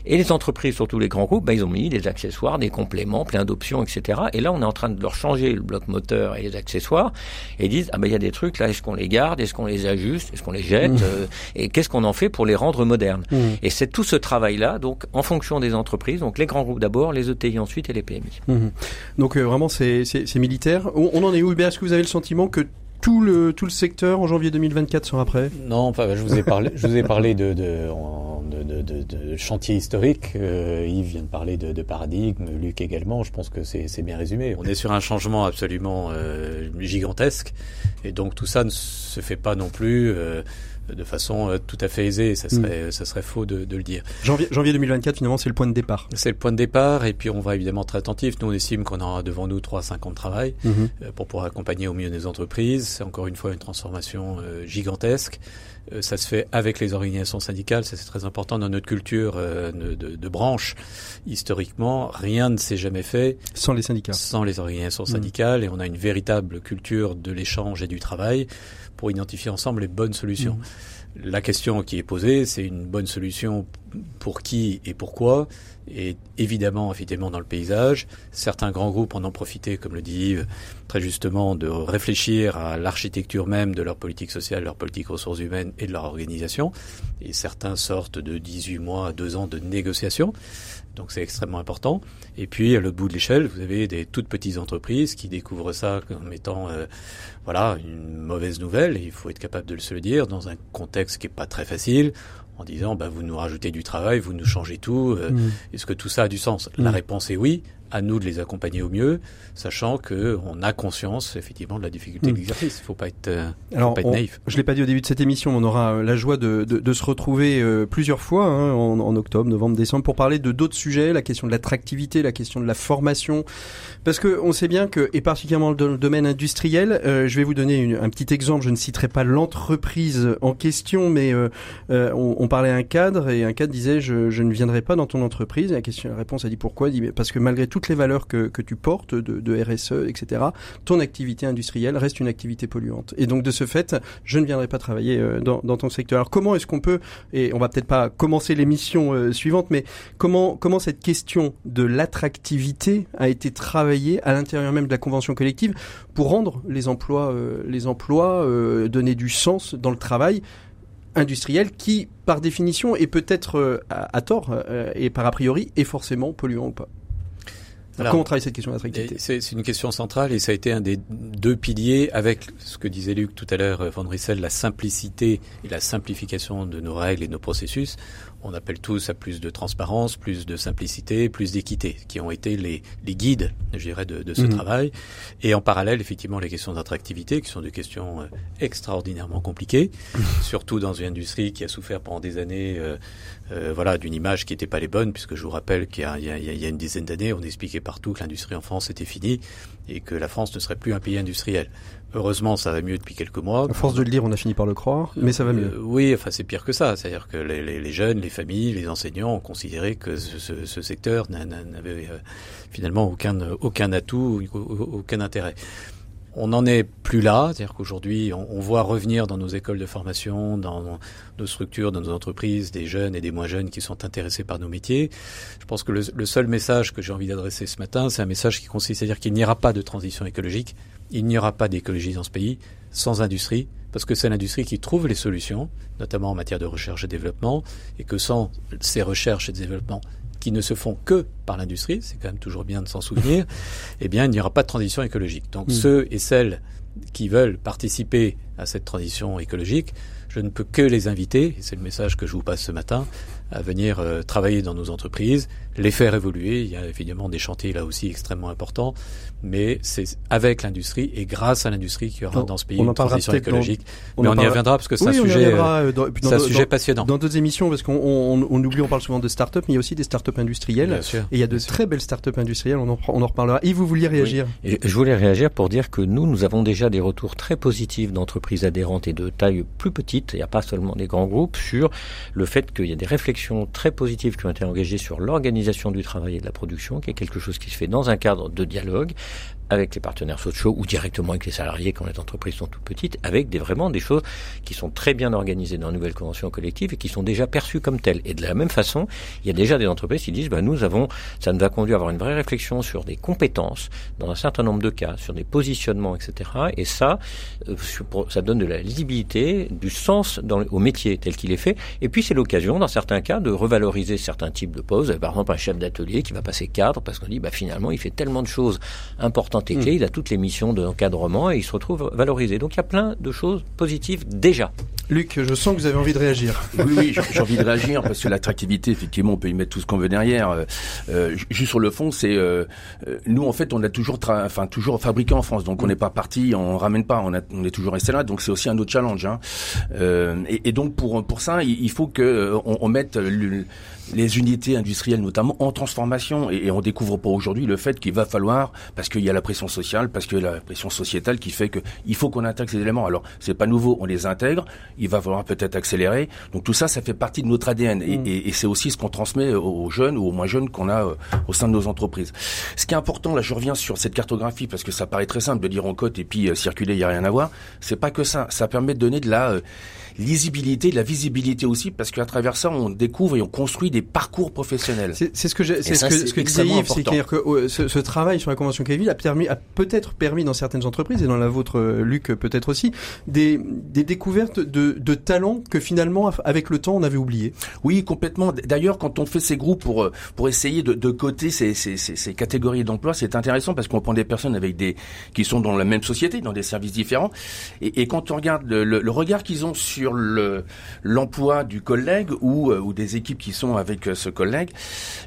[SPEAKER 3] et les entreprises, surtout les grands groupes, ben, ils ont mis des accessoires, des compléments, plein d'options, etc. Et là, on est en train de leur changer le bloc moteur et les accessoires, et ils disent, ah ben il y a des trucs là, est-ce qu'on les garde, est-ce qu'on les ajuste, est-ce qu'on les jette,
[SPEAKER 1] Mmh.
[SPEAKER 3] euh, et qu'est-ce qu'on en fait pour les rendre modernes
[SPEAKER 1] Mmh.
[SPEAKER 3] Et c'est tout ce travail-là, donc en fonction des entreprises, donc les grands groupes d'abord, les ETI ensuite et les PMI.
[SPEAKER 1] Mhm. Donc euh, vraiment c'est c'est- c'est militaire. On, on en est où? Hubert Est-ce que vous avez le sentiment que tout le tout le secteur en janvier 2024 sera prêt
[SPEAKER 7] Non, enfin, je vous ai parlé, je vous ai parlé de, de, de, de, de, chantier historique. Euh, Yves vient de parler de, paradigme, Luc également. Je pense que c'est c'est bien résumé. On est sur un changement absolument euh, gigantesque, et donc tout ça ne se fait pas non plus euh, de façon euh, tout à fait aisée. Ça serait, ça serait faux de, de le dire.
[SPEAKER 1] janvier, janvier 2024 finalement c'est le point de départ.
[SPEAKER 7] C'est le point de départ, et puis on va évidemment être attentif. Nous, on estime qu'on aura devant nous 3-5 ans de travail
[SPEAKER 1] Mhm.
[SPEAKER 7] euh, pour pouvoir accompagner au mieux nos entreprises. C'est encore une fois une transformation euh, gigantesque. Euh, ça se fait avec les organisations syndicales, ça c'est très important dans notre culture euh, de, de, de branche. Historiquement, rien ne s'est jamais fait
[SPEAKER 1] Sans les syndicats.
[SPEAKER 7] sans les organisations
[SPEAKER 1] Mhm.
[SPEAKER 7] syndicales et on a une véritable culture de l'échange et du travail pour identifier ensemble les bonnes solutions. La question qui est posée, c'est une bonne solution pour qui et pourquoi? Et évidemment, effectivement, dans le paysage, certains grands groupes en ont profité, comme le dit Yves, très justement, de réfléchir à l'architecture même de leur politique sociale, leur politique ressources humaines et de leur organisation. Et certains sortent de 18 mois à 2 ans de négociations. Donc c'est extrêmement important. Et puis à l'autre bout de l'échelle, vous avez des toutes petites entreprises qui découvrent ça comme étant euh, voilà une mauvaise nouvelle. Et il faut être capable de se le dire dans un contexte qui est pas très facile, en disant bah vous nous rajoutez du travail, vous nous changez tout. euh,
[SPEAKER 1] Mhm.
[SPEAKER 7] Est-ce que tout ça a du sens? La
[SPEAKER 1] Mm.
[SPEAKER 7] réponse est oui. À nous de les accompagner au mieux, sachant que on a conscience effectivement de la difficulté
[SPEAKER 1] Mm.
[SPEAKER 7] de l'exercice. Il faut pas être, euh, faut
[SPEAKER 1] Alors,
[SPEAKER 7] pas être
[SPEAKER 1] on-
[SPEAKER 7] naïf.
[SPEAKER 1] Je l'ai pas dit au début de cette émission, on aura euh, la joie de, de, de se retrouver euh, plusieurs fois hein, en, en octobre, novembre, décembre pour parler de d'autres sujets, la question de l'attractivité, la question de la formation, parce que on sait bien que, et particulièrement dans le domaine industriel, euh, je vais vous donner une- un petit exemple. Je ne citerai pas l'entreprise en question, mais euh, euh, on, on parlait à un cadre et un cadre disait je, je ne viendrai pas dans ton entreprise. Et la question, la réponse a dit pourquoi? Il dit parce que malgré les valeurs que, tu portes de, RSE, etc., ton activité industrielle reste une activité polluante. Et donc de ce fait, je ne viendrai pas travailler euh, dans, ton secteur. Alors comment est-ce qu'on peut, et on va peut-être pas commencer l'émission euh, suivante, mais comment, cette question de l'attractivité a été travaillée à l'intérieur même de la convention collective pour rendre les emplois, euh, les emplois donner du sens dans le travail industriel qui, par définition, est peut-être à, tort et par a priori est forcément polluant ou pas?
[SPEAKER 7] Alors,
[SPEAKER 1] Comment on travaille cette question d'attractivité
[SPEAKER 7] Et C'est c'est une question centrale et ça a été un des deux piliers avec ce que disait Luc tout à l'heure, euh, Van Rissel, la simplicité et la simplification de nos règles et de nos processus. On appelle tous à plus de transparence, plus de simplicité, plus d'équité, qui ont été les, les guides, je dirais, de, de ce
[SPEAKER 1] Mhm.
[SPEAKER 7] travail. Et en parallèle, effectivement, les questions d'attractivité, qui sont des questions euh, extraordinairement compliquées, surtout dans une industrie qui a souffert pendant des années, euh, euh, voilà, d'une image qui n'était pas les bonnes, puisque je vous rappelle qu'il y a, il y a- il y a une dizaine d'années, on expliquait partout que l'industrie en France était finie et que la France ne serait plus un pays industriel. Heureusement, ça va mieux depuis quelques mois.
[SPEAKER 1] À force de le dire, on a fini par le croire, mais ça va mieux.
[SPEAKER 7] Euh, oui, enfin c'est pire que ça. C'est-à-dire que les, les- les jeunes, les familles, les enseignants ont considéré que ce, ce- ce secteur n'a- n'a- n'avait euh, finalement aucun, aucun atout, au- au- aucun intérêt. On n'en est plus là, c'est-à-dire qu'aujourd'hui, on, on voit revenir dans nos écoles de formation, dans, dans nos structures, dans nos entreprises, des jeunes et des moins jeunes qui sont intéressés par nos métiers. Je pense que le, le seul message que j'ai envie d'adresser ce matin, c'est un message qui consiste à dire qu'il n'y aura pas de transition écologique, il n'y aura pas d'écologie dans ce pays sans industrie, parce que c'est l'industrie qui trouve les solutions, notamment en matière de recherche et développement, et que sans ces recherches et développements qui ne se font que par l'industrie, c'est quand même toujours bien de s'en souvenir, eh bien, il n'y aura pas de transition écologique. Donc,
[SPEAKER 1] Mm.
[SPEAKER 7] ceux et celles qui veulent participer à cette transition écologique, je ne peux que les inviter, et c'est le message que je vous passe ce matin, à venir euh, travailler dans nos entreprises, les faire évoluer. Il y a évidemment des chantiers là aussi extrêmement importants, mais c'est avec l'industrie et grâce à l'industrie qu'il y aura dans ce pays une transition
[SPEAKER 1] dans-
[SPEAKER 7] écologique.
[SPEAKER 1] on
[SPEAKER 7] mais
[SPEAKER 1] en
[SPEAKER 7] on y
[SPEAKER 1] parlera-
[SPEAKER 7] reviendra parce que c'est
[SPEAKER 1] Oui,
[SPEAKER 7] un
[SPEAKER 1] on y
[SPEAKER 7] sujet,
[SPEAKER 1] euh,
[SPEAKER 7] c'est un sujet
[SPEAKER 1] dans-
[SPEAKER 7] passionnant.
[SPEAKER 1] Dans d'autres émissions, parce qu'on on, on oublie, on parle souvent de start-up, mais il y a aussi des start-up industrielles.
[SPEAKER 7] Bien sûr.
[SPEAKER 1] Et il y a de
[SPEAKER 7] sûr.
[SPEAKER 1] très belles start-up industrielles, on en, on en reparlera. Et vous vouliez réagir
[SPEAKER 3] Et je voulais réagir pour dire que nous, nous avons déjà des retours très positifs d'entreprises adhérentes et de taille plus petite, il n'y a pas seulement des grands groupes, sur le fait qu'il y a des réflexions très positives qui ont été engagées sur l'organisation du travail et de la production, qui est quelque chose qui se fait dans un cadre de dialogue, avec les partenaires sociaux ou directement avec les salariés quand les entreprises sont toutes petites, avec des, vraiment des choses qui sont très bien organisées dans la nouvelle convention collective et qui sont déjà perçues comme telles. Et de la même façon, il y a déjà des entreprises qui disent, bah, nous avons, ça nous a conduit à avoir une vraie réflexion sur des compétences, dans un certain nombre de cas, sur des positionnements, etc. Et ça, euh, ça donne de la lisibilité, du sens dans, au métier tel qu'il est fait. Et puis c'est l'occasion, dans certains cas, de revaloriser certains types de postes. Par exemple, un chef d'atelier qui va passer cadre parce qu'on dit, bah, finalement, il fait tellement de choses importantes et clés, mm. il a toutes les missions d'encadrement et il se retrouve valorisé. Donc il y a plein de choses positives déjà.
[SPEAKER 1] Luc, je sens que vous avez envie de réagir.
[SPEAKER 6] Oui, oui, j'ai envie de réagir parce que l'attractivité, effectivement, on peut y mettre tout ce qu'on veut derrière. Euh, euh juste sur le fond, c'est euh, euh, nous en fait, on a toujours, enfin toujours fabriqué en France, donc on n'est pas parti, on ramène pas, on, est toujours resté là, donc c'est aussi un autre challenge. Hein. Et, et, donc pour pour ça, il, faut que on, on mette les unités industrielles notamment en transformation et, on découvre pas aujourd'hui le fait qu'il va falloir parce qu'il y a la pression sociale, parce qu'il y a la pression sociétale qui fait que il faut qu'on intègre ces éléments. Alors c'est pas nouveau, on les intègre, il va falloir peut-être accélérer. Donc tout ça, ça fait partie de notre ADN et, mm. et, et c'est aussi ce qu'on transmet aux jeunes ou aux moins jeunes qu'on a euh, au sein de nos entreprises. Ce qui est important, là, je reviens sur cette cartographie parce que ça paraît très simple de dire en cote et puis euh, circuler, il y a rien à voir. C'est pas que ça. Ça permet de donner de la euh, lisibilité, de la visibilité aussi, parce qu'à travers ça, on découvre et on construit des parcours professionnels.
[SPEAKER 1] C'est ce que c'est ce que, ce que disait Yves, c'est-à-dire que euh, ce, ce, travail sur la convention Kevin a permis, a peut-être permis dans certaines entreprises et dans la vôtre, euh, Luc, peut-être aussi, des, des découvertes de, de talents que finalement, avec le temps, on avait oublié.
[SPEAKER 6] Oui, complètement. D'ailleurs, quand on fait ces groupes pour euh, pour essayer de, de coter ces, ces, ces, ces catégories d'emploi, c'est intéressant parce qu'on prend des personnes avec des qui sont dans la même société, dans des services différents, et, et quand on regarde le, le, le regard qu'ils ont sur sur l'emploi du collègue ou, euh, ou des équipes qui sont avec euh, ce collègue,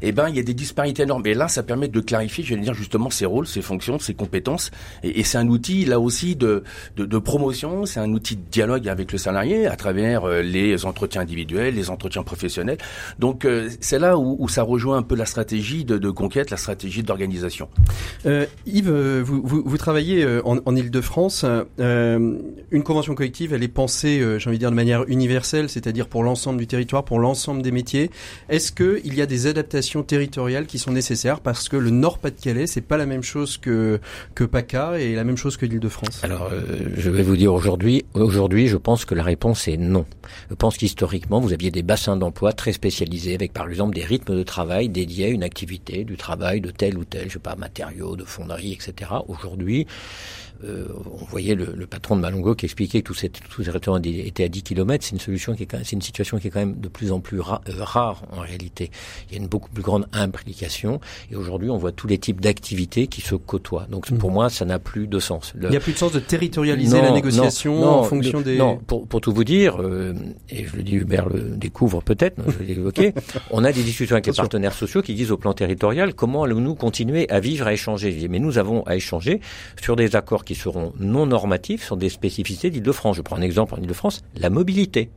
[SPEAKER 6] eh ben il y a des disparités énormes. Et là, ça permet de clarifier, je vais dire justement ses rôles, ses fonctions, ses compétences. Et, et c'est un outil là aussi de, de, de promotion, c'est un outil de dialogue avec le salarié à travers euh, les entretiens individuels, les entretiens professionnels. Donc c'est là où, où, ça rejoint un peu la stratégie de, de conquête, la stratégie d'organisation.
[SPEAKER 1] Euh, Yves, vous, vous, vous travaillez en, en Ile-de-France. Euh, une convention collective, elle est pensée, j'ai envie de dire de manière universelle, c'est-à-dire pour l'ensemble du territoire, pour l'ensemble des métiers. Est-ce qu'il y a des adaptations territoriales qui sont nécessaires? Parce que le Nord-Pas-de-Calais, c'est pas la même chose que que PACA et la même chose que l'Île-de-France
[SPEAKER 3] Alors, euh, je vais vous dire aujourd'hui, aujourd'hui, je pense que la réponse est non. Je pense qu'historiquement, vous aviez des bassins d'emploi très spécialisés avec, par exemple, des rythmes de travail dédiés à une activité, du travail de tel ou tel, je sais pas, matériaux, de fonderie, etc. Aujourd'hui, euh, on voyait le, le, patron de Malongo qui expliquait que tous ces, tous ces restaurants étaient à 10 km. C'est une solution qui est c'est une situation qui est quand même de plus en plus euh, rare en réalité. Il y a une beaucoup plus grande implication et aujourd'hui on voit tous les types d'activités qui se côtoient. Donc pour mmh. moi ça n'a plus de sens.
[SPEAKER 1] Il n'y a plus de sens de territorialiser la négociation en fonction des.
[SPEAKER 3] Non, pour, pour tout vous dire, euh, et je le dis Hubert le découvre peut-être, je l'ai évoqué, on a des discussions avec les partenaires sociaux qui disent au plan territorial comment allons-nous continuer à vivre, à échanger? Mais nous avons à échanger sur des accords qui seront non normatifs sur des spécificités d'Île-de-France. Je prends un exemple en Île-de-France, la mobilité.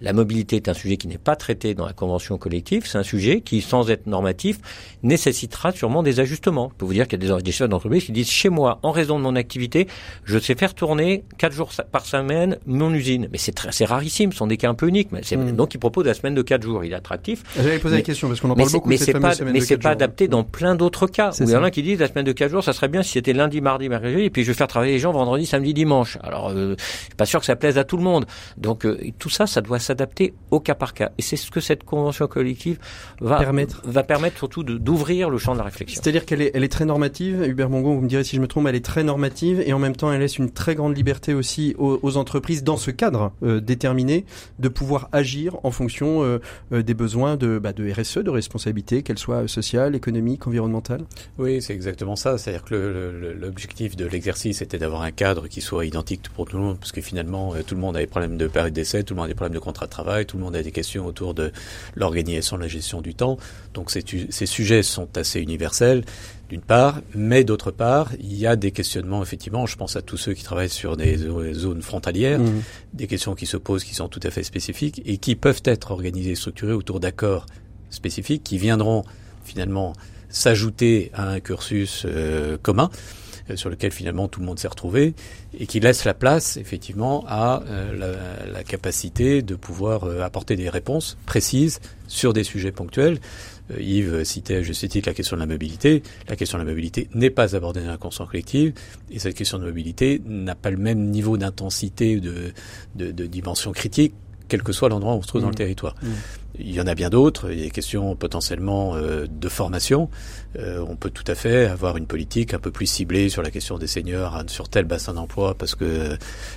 [SPEAKER 3] La mobilité est un sujet qui n'est pas traité dans la convention collective. C'est un sujet qui, sans être normatif, nécessitera sûrement des ajustements. Je peux vous dire qu'il y a des, chefs d'entreprise qui disent chez moi, en raison de mon activité, je sais faire tourner quatre jours par semaine mon usine. Mais c'est c'est rarissime, ce sont des cas un peu uniques. Mais mmh. Donc, il propose la semaine de quatre jours. Il est attractif.
[SPEAKER 1] J'avais posé la question parce qu'on en parle beaucoup.
[SPEAKER 3] Mais c'est pas, mais c'est pas adapté dans plein d'autres cas. Il y en a qui disent la semaine de quatre jours, ça serait bien si c'était lundi, mardi, mercredi, et puis je vais faire travailler les gens vendredi, samedi, dimanche. Alors, euh, je suis pas sûr que ça plaise à tout le monde. Donc, euh, tout ça, ça doit s'adapter au cas par cas. Et c'est ce que cette convention collective va permettre, va permettre surtout d'ouvrir le champ de la réflexion.
[SPEAKER 1] C'est-à-dire qu'elle est, elle est très normative. Hubert Mongon, vous me direz si je me trompe, elle est très normative et en même temps elle laisse une très grande liberté aussi aux, entreprises dans ce cadre euh, déterminé de pouvoir agir en fonction euh, euh, des besoins de, bah, de RSE, de responsabilité, qu'elle soit sociale, économique, environnementale.
[SPEAKER 7] Oui, c'est exactement ça. C'est-à-dire que l'objectif de l'exercice était d'avoir un cadre qui soit identique pour tout le monde, parce que finalement tout le monde a des problèmes de période d'essai, tout le monde a des problèmes de contrat de travail tout le monde a des questions autour de l'organisation de la gestion du temps. Donc ces, ces sujets sont assez universels, d'une part, mais d'autre part, il y a des questionnements, effectivement, je pense à tous ceux qui travaillent sur des zones frontalières, mmh. des questions qui se posent qui sont tout à fait spécifiques et qui peuvent être organisées et structurées autour d'accords spécifiques qui viendront finalement s'ajouter à un cursus euh, commun. Sur lequel finalement tout le monde s'est retrouvé, et qui laisse la place effectivement à la, la, capacité de pouvoir apporter des réponses précises sur des sujets ponctuels. Yves citait je juste la question de la mobilité. La question de la mobilité n'est pas abordée dans la conscience collective et cette question de mobilité n'a pas le même niveau d'intensité de, de, de dimension critique quel que soit l'endroit où on se trouve dans le mmh. territoire. Mmh. Il y en a bien d'autres. Il y a des questions potentiellement euh, de formation. Euh, on peut tout à fait avoir une politique un peu plus ciblée sur la question des seniors, sur tel bassin d'emploi, parce que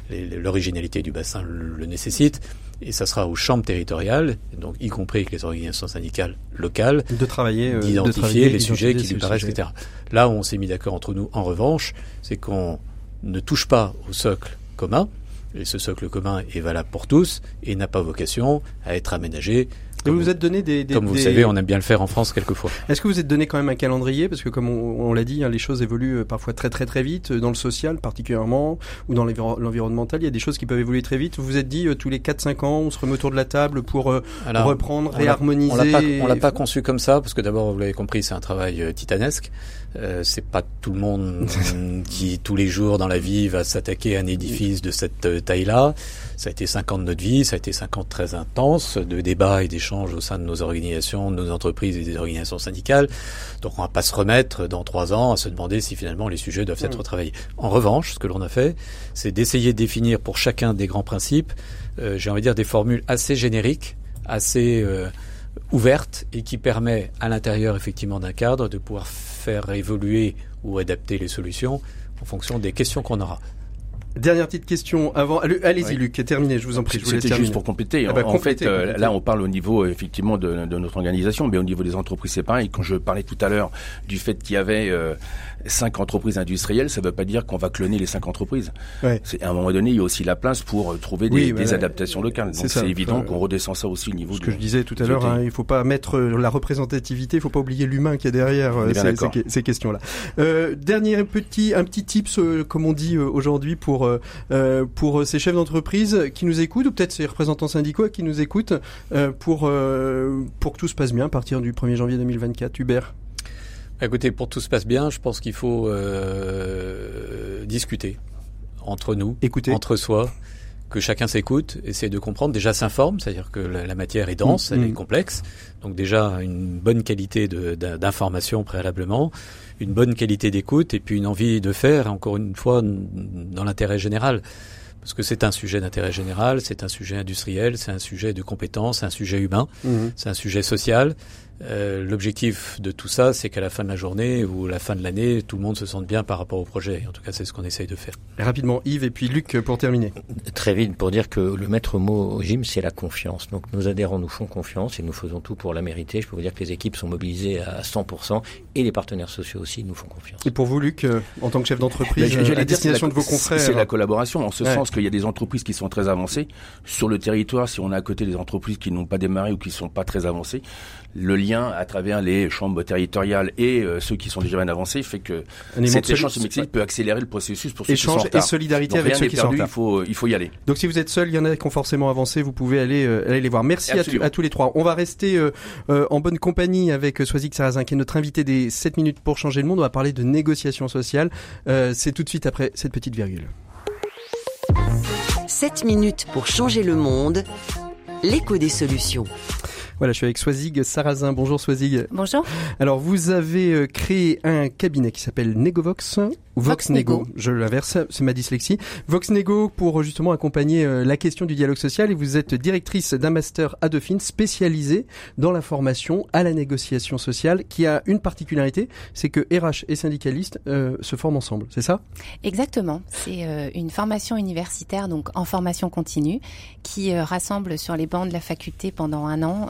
[SPEAKER 7] l'originalité du bassin le, nécessite. Et ça sera aux chambres territoriales, donc y compris avec les organisations syndicales locales,
[SPEAKER 1] de travailler,
[SPEAKER 7] euh, d'identifier les sujets qui lui paraissent, etc. Là où on s'est mis d'accord entre nous, en revanche, c'est qu'on ne touche pas au socle commun, et ce socle commun est valable pour tous et n'a pas vocation à être aménagé
[SPEAKER 1] comme vous, vous êtes donné des,
[SPEAKER 7] comme vous savez, on aime bien le faire en France quelquefois.
[SPEAKER 1] Est-ce que vous êtes donné quand même un calendrier? Parce que comme on, l'a dit, hein, les choses évoluent euh, parfois très très très vite euh, dans le social particulièrement ou dans l'environnemental. Il y a des choses qui peuvent évoluer très vite. Vous vous êtes dit euh, tous les 4-5 ans, on se remet autour de la table pour reprendre, réharmoniser.
[SPEAKER 7] On l'a pas, pas, conçu comme ça parce que d'abord, vous l'avez compris, c'est un travail titanesque. Euh, c'est pas tout le monde qui tous les jours dans la vie va s'attaquer à un édifice de cette taille-là. Ça a été 5 ans de notre vie, ça a été 5 ans très intenses de débats et d'échanges au sein de nos organisations, de nos entreprises et des organisations syndicales. Donc on va pas se remettre dans 3 ans à se demander si finalement les sujets doivent être travaillés. En revanche, ce que l'on a fait, c'est d'essayer de définir pour chacun des grands principes, euh, j'ai envie de dire des formules assez génériques, assez euh, ouvertes et qui permet à l'intérieur effectivement d'un cadre de pouvoir faire évoluer ou adapter les solutions en fonction des questions qu'on aura.
[SPEAKER 1] Dernière petite question avant. Allez-y, Luc, terminé. Je vous en prie.
[SPEAKER 6] C'était juste pour compléter. Ah bah, en, fait, euh, là, on parle au niveau effectivement de, de, notre organisation, mais au niveau des entreprises, c'est pareil. Quand je parlais tout à l'heure du fait qu'il y avait euh, cinq entreprises industrielles, ça ne veut pas dire qu'on va cloner les cinq entreprises. C'est à un moment donné, il y a aussi la place pour euh, trouver des, des adaptations locales. Donc c'est évident qu'on redescend ça aussi au niveau.
[SPEAKER 1] Ce que je disais tout à l'heure, hein, il faut pas mettre la représentativité, il faut pas oublier l'humain qui est derrière ces, ces, questions-là. Euh, dernier petit, un petit tips, comme on dit aujourd'hui pour pour, euh, euh, ces chefs d'entreprise qui nous écoutent, ou peut-être ces représentants syndicaux qui nous écoutent, euh, pour, pour que tout se passe bien à partir du 1er janvier 2024 Hubert
[SPEAKER 7] Écoutez, pour que tout se passe bien, je pense qu'il faut discuter entre nous, entre soi, que chacun s'écoute, essaie de comprendre, déjà s'informe, c'est-à-dire que la, matière est dense, elle est mm. complexe, donc déjà une bonne qualité d'information préalablement, une bonne qualité d'écoute et puis une envie de faire, encore une fois, dans l'intérêt général. Parce que c'est un sujet d'intérêt général, c'est un sujet industriel, c'est un sujet de compétence, c'est un sujet humain, mhm. c'est un sujet social. Euh, L'objectif de tout ça, c'est qu'à la fin de la journée ou la fin de l'année, tout le monde se sente bien par rapport au projet. En tout cas, c'est ce qu'on essaye de faire.
[SPEAKER 1] rapidement, Yves et puis Luc pour terminer.
[SPEAKER 3] Très vite pour dire que le maître mot au gym, c'est la confiance. Donc nos adhérents nous font confiance et nous faisons tout pour la mériter. Je peux vous dire que les équipes sont mobilisées à 100% et les partenaires sociaux aussi nous font confiance.
[SPEAKER 1] Et pour vous, Luc, euh, en tant que chef d'entreprise, ben, la destination de vos confrères,
[SPEAKER 6] c'est la collaboration en ce sens qu'il y a des entreprises qui sont très avancées sur le territoire. Si on est à côté des entreprises qui n'ont pas démarré ou qui sont pas très avancées, le lien à travers les chambres territoriales et euh, ceux qui sont déjà bien avancés fait que cet échange peut accélérer le processus pour ceux qui sont en
[SPEAKER 1] et solidarité avec ceux qui sont en
[SPEAKER 6] Il faut, il faut y aller.
[SPEAKER 1] Donc si vous êtes seul, il y en a qui ont forcément avancé, vous pouvez aller, euh, aller les voir. Merci à, tous les trois. On va rester euh, en bonne compagnie avec Soisic Sarrazin qui est notre invité des 7 minutes pour changer le monde. On va parler de négociation sociale. C'est tout de suite après cette petite virgule.
[SPEAKER 2] 7 minutes pour changer le monde. L'écho des solutions.
[SPEAKER 1] Voilà, je suis avec Swazig Sarrazin. Bonjour Swazig.
[SPEAKER 8] Bonjour.
[SPEAKER 1] Alors, vous avez euh, créé un cabinet qui s'appelle Negovox. Voxnego, je l'inverse, c'est ma dyslexie. Voxnego pour justement accompagner euh, la question du dialogue social. Et vous êtes directrice d'un master à Dauphine spécialisé dans la formation à la négociation sociale qui a une particularité, c'est que RH et syndicalistes euh, se forment ensemble, c'est ça?
[SPEAKER 8] Exactement, c'est euh, une formation universitaire donc en formation continue qui rassemble sur les bancs de la faculté pendant un an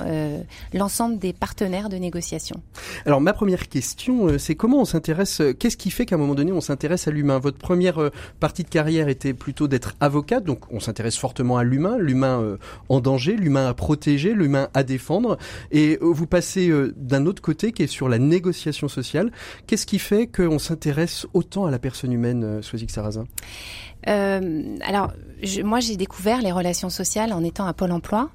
[SPEAKER 8] l'ensemble des partenaires de négociation.
[SPEAKER 1] Alors ma première question, c'est comment on s'intéresse, qu'est-ce qui fait qu'à un moment donné on s'intéresse à l'humain. Votre première euh, partie de carrière était plutôt d'être avocate, donc on s'intéresse fortement à l'humain, l'humain euh, en danger, l'humain à protéger, l'humain à défendre. Et euh, vous passez d'un autre côté qui est sur la négociation sociale. Qu'est-ce qui fait qu'on s'intéresse autant à la personne humaine, Soisic Sarrazin?
[SPEAKER 8] Euh, alors, moi, j'ai découvert les relations sociales en étant à Pôle Emploi,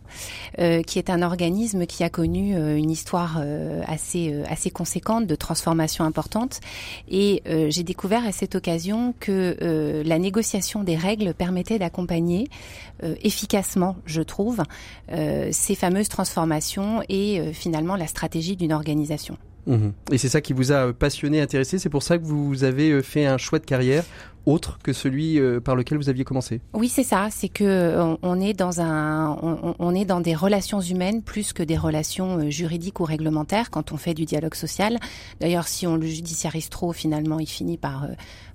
[SPEAKER 8] euh, qui est un organisme qui a connu euh, une histoire assez assez conséquente de transformation importante. Et j'ai découvert à cette occasion que la négociation des règles permettait d'accompagner efficacement, je trouve, ces fameuses transformations et finalement la stratégie d'une organisation.
[SPEAKER 1] Mmh. Et c'est ça qui vous a passionné, intéressé? C'est pour ça que vous avez fait un choix de carrière autre que celui euh, par lequel vous aviez commencé?
[SPEAKER 8] Oui, c'est ça. C'est que on, on, est dans un, on, on, est dans des relations humaines plus que des relations euh, juridiques ou réglementaires quand on fait du dialogue social. D'ailleurs, si on le judiciarise trop, finalement, il finit par euh,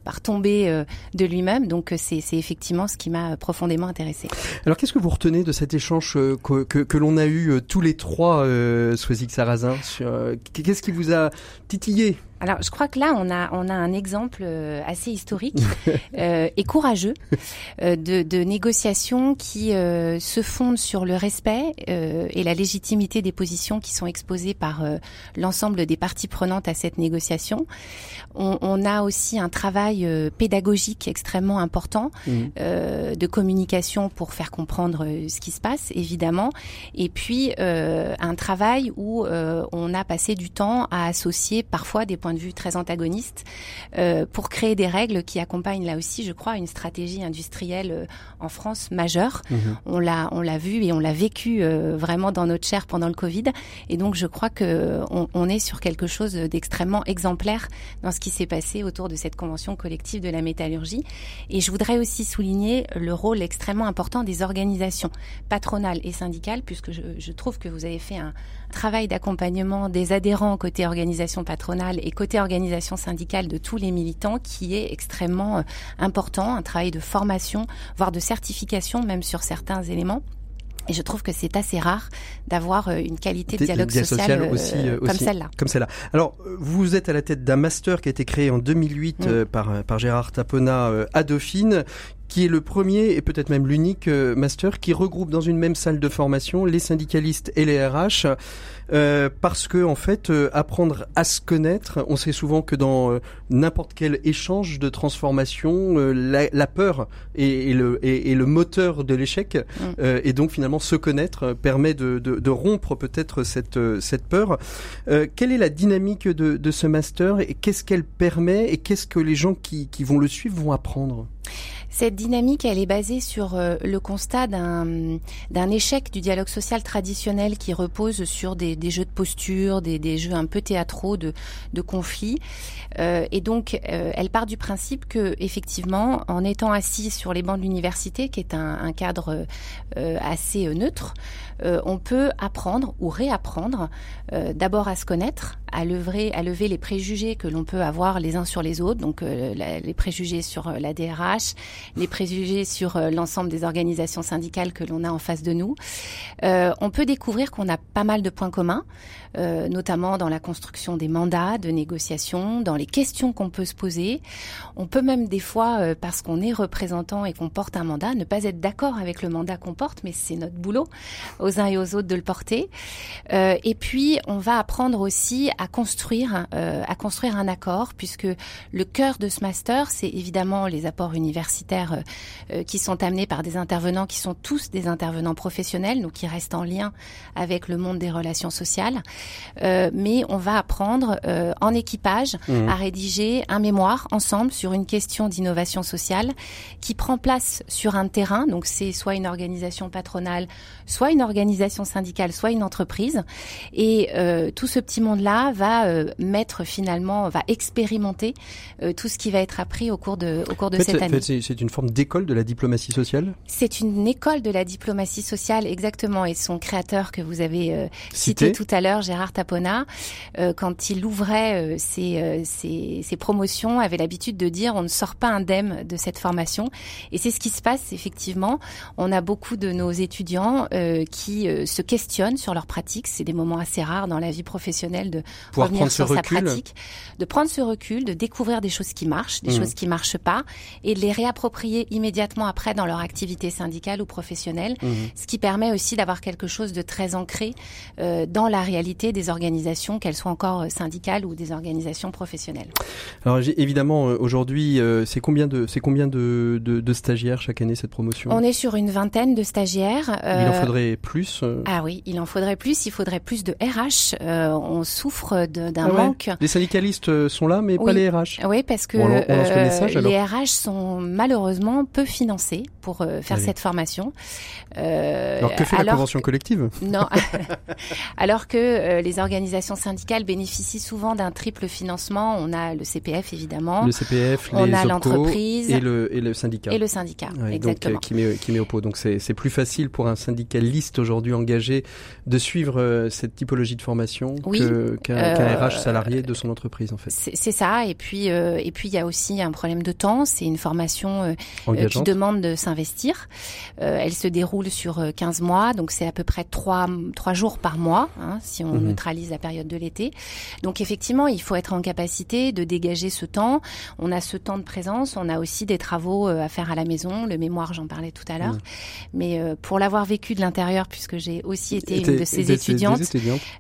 [SPEAKER 8] par tomber de lui-même. Donc c'est effectivement ce qui m'a profondément intéressé.
[SPEAKER 1] Alors qu'est-ce que vous retenez de cet échange que, que, que l'on a eu tous les trois, euh, Sarrazin Qu'est-ce qui vous a titillé?
[SPEAKER 8] Alors, je crois que là, on a, on a un exemple euh, assez historique euh, et courageux euh, de, de négociations qui euh, se fondent sur le respect euh, et la légitimité des positions qui sont exposées par l'ensemble des parties prenantes à cette négociation. On, on a aussi un travail pédagogique extrêmement important mmh. de communication pour faire comprendre ce qui se passe, évidemment, et puis un travail où on a passé du temps à associer parfois des points de vue très antagoniste, euh, pour créer des règles qui accompagnent là aussi, je crois, une stratégie industrielle euh, en France majeure. Mmh. On l'a, on l'a vu et on l'a vécu euh, vraiment dans notre chair pendant le Covid. Et donc, je crois que on, on est sur quelque chose d'extrêmement exemplaire dans ce qui s'est passé autour de cette convention collective de la métallurgie. Et je voudrais aussi souligner le rôle extrêmement important des organisations patronales et syndicales, puisque je, je trouve que vous avez fait un, travail d'accompagnement des adhérents côté organisation patronale et côté organisation syndicale de tous les militants qui est extrêmement euh, important, un travail de formation, voire de certification même sur certains éléments. Et je trouve que c'est assez rare d'avoir euh, une qualité de dialogue social, social euh, aussi, euh, comme celle-là.
[SPEAKER 1] Comme celle-là. Alors, vous êtes à la tête d'un master qui a été créé en 2008 mm. euh, par, par Gérard Tapona à Dauphine, qui est le premier et peut-être même l'unique master qui regroupe dans une même salle de formation les syndicalistes et les RH. Euh, parce que en fait, euh, apprendre à se connaître, on sait souvent que dans euh, n'importe quel échange de transformation, la, la, peur est, est le, est, est, le moteur de l'échec, mm. et donc finalement se connaître permet de, de, de rompre peut-être cette, cette peur. quelle est la dynamique de, de ce master et qu'est-ce qu'elle permet et qu'est-ce que les gens qui, qui vont le suivre vont apprendre?
[SPEAKER 8] Cette dynamique, elle est basée sur le constat d'un échec du dialogue social traditionnel qui repose sur des, des jeux de posture, des, jeux un peu théâtraux de, de conflits. Euh, et donc, euh, elle part du principe que, effectivement, en étant assis sur les bancs de l'université, qui est un, cadre euh, assez neutre, on peut apprendre ou réapprendre d'abord à se connaître, à lever, les préjugés que l'on peut avoir les uns sur les autres, donc les préjugés sur la DRH, les préjugés sur l'ensemble des organisations syndicales que l'on a en face de nous. On peut découvrir qu'on a pas mal de points communs, main euh, notamment dans la construction des mandats de négociation, dans les questions qu'on peut se poser. On peut même des fois, euh, parce qu'on est représentant et qu'on porte un mandat, ne pas être d'accord avec le mandat qu'on porte, mais c'est notre boulot aux uns et aux autres de le porter. Euh, et puis, on va apprendre aussi à construire, euh, à construire un accord, puisque le cœur de ce master, c'est évidemment les apports universitaires euh, euh, qui sont amenés par des intervenants qui sont tous des intervenants professionnels, donc qui restent en lien avec le monde des relations sociales. Euh, mais on va apprendre en équipage mmh. à rédiger un mémoire ensemble sur une question d'innovation sociale qui prend place sur un terrain. Donc c'est soit une organisation patronale, soit une organisation syndicale, soit une entreprise. Et euh, tout ce petit monde-là va euh, mettre finalement, va expérimenter euh, tout ce qui va être appris au cours de, au cours de
[SPEAKER 1] fait,
[SPEAKER 8] cette année.
[SPEAKER 1] C'est une forme d'école de la diplomatie sociale?
[SPEAKER 8] C'est une école de la diplomatie sociale, exactement. Et son créateur que vous avez euh, cité. cité. tout à l'heure, Gérard Tapona, euh, quand il ouvrait ses, ses, ses promotions, avait l'habitude de dire on ne sort pas indemne de cette formation. Et c'est ce qui se passe effectivement. On a beaucoup de nos étudiants euh, qui euh, se questionnent sur leur pratique. C'est des moments assez rares dans la vie professionnelle de
[SPEAKER 1] Pouvoir
[SPEAKER 8] revenir sur
[SPEAKER 1] sa
[SPEAKER 8] pratique, de prendre ce recul, de découvrir des choses qui marchent, des mmh. choses qui marchent pas, et de les réapproprier immédiatement après dans leur activité syndicale ou professionnelle,
[SPEAKER 1] Mhm.
[SPEAKER 8] ce qui permet aussi d'avoir quelque chose de très ancré euh, dans la réalité des organisations, qu'elles soient encore euh, syndicales ou des organisations professionnelles.
[SPEAKER 1] Alors évidemment, euh, aujourd'hui, euh, c'est combien de c'est combien de, de, de stagiaires chaque année cette promotion?
[SPEAKER 8] On est sur une vingtaine de stagiaires.
[SPEAKER 1] Il en faudrait plus.
[SPEAKER 8] Ah oui, il en faudrait plus, il faudrait plus de RH. On souffre d'un
[SPEAKER 1] Ah ouais?
[SPEAKER 8] manque.
[SPEAKER 1] Les syndicalistes sont là, mais pas les RH.
[SPEAKER 8] Oui, parce que
[SPEAKER 1] Bon, alors, on lance le message, alors.
[SPEAKER 8] les RH sont malheureusement peu financés pour faire
[SPEAKER 1] Allez.
[SPEAKER 8] cette formation.
[SPEAKER 1] Alors que fait la convention collective?
[SPEAKER 8] Non, alors que euh, les organisations syndicales bénéficient souvent d'un triple financement. On a le CPF évidemment,
[SPEAKER 1] Le CPF,
[SPEAKER 8] on
[SPEAKER 1] les
[SPEAKER 8] a l'entreprise
[SPEAKER 1] et le et le syndicat.
[SPEAKER 8] et le syndicat.
[SPEAKER 1] Ouais, donc,
[SPEAKER 8] exactement.
[SPEAKER 1] euh, qui met qui met au pot. Donc c'est plus facile pour un syndicaliste aujourd'hui engagé de suivre euh, cette typologie de formation
[SPEAKER 8] Oui.
[SPEAKER 1] qu'un qu'un RH salarié de son entreprise en fait.
[SPEAKER 8] C'est ça. Et puis, et puis il y a aussi un problème de temps. C'est une formation qui demande de s'investir. Elle se déroule sur euh, 15 mois, donc c'est à peu près 3, trois jours par mois, hein, si on Neutralise la période de l'été. Donc effectivement, il faut être en capacité de dégager ce temps. On a ce temps de présence, on a aussi des travaux euh, à faire à la maison. Le mémoire, j'en parlais tout à l'heure. Mais euh, pour l'avoir vécu de l'intérieur, puisque j'ai aussi été une de ces étudiantes,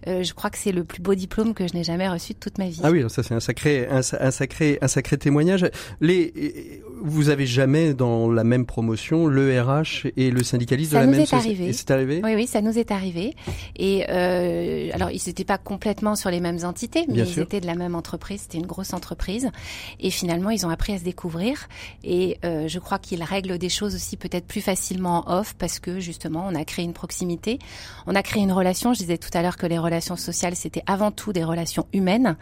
[SPEAKER 8] euh, je crois que c'est le plus beau diplôme que je n'ai jamais reçu de toute ma vie.
[SPEAKER 1] Ah oui, ça c'est un sacré, un, sa- un sacré, un sacré témoignage. Les, vous avez jamais dans la même promotion le RH et le syndicaliste
[SPEAKER 8] Ça
[SPEAKER 1] de la
[SPEAKER 8] nous
[SPEAKER 1] même
[SPEAKER 8] est
[SPEAKER 1] soci-
[SPEAKER 8] arrivé.
[SPEAKER 1] Et c'est arrivé.
[SPEAKER 8] Oui, oui, ça nous est arrivé. Et euh, alors, ils n'étaient pas complètement sur les mêmes entités, mais
[SPEAKER 1] Bien
[SPEAKER 8] ils
[SPEAKER 1] sûr.
[SPEAKER 8] étaient de la même entreprise. C'était une grosse entreprise. Et finalement, ils ont appris à se découvrir. Et euh, je crois qu'ils règlent des choses aussi peut-être plus facilement en off parce que justement, on a créé une proximité, on a créé une relation. Je disais tout à l'heure que les relations sociales, c'était avant tout des relations humaines.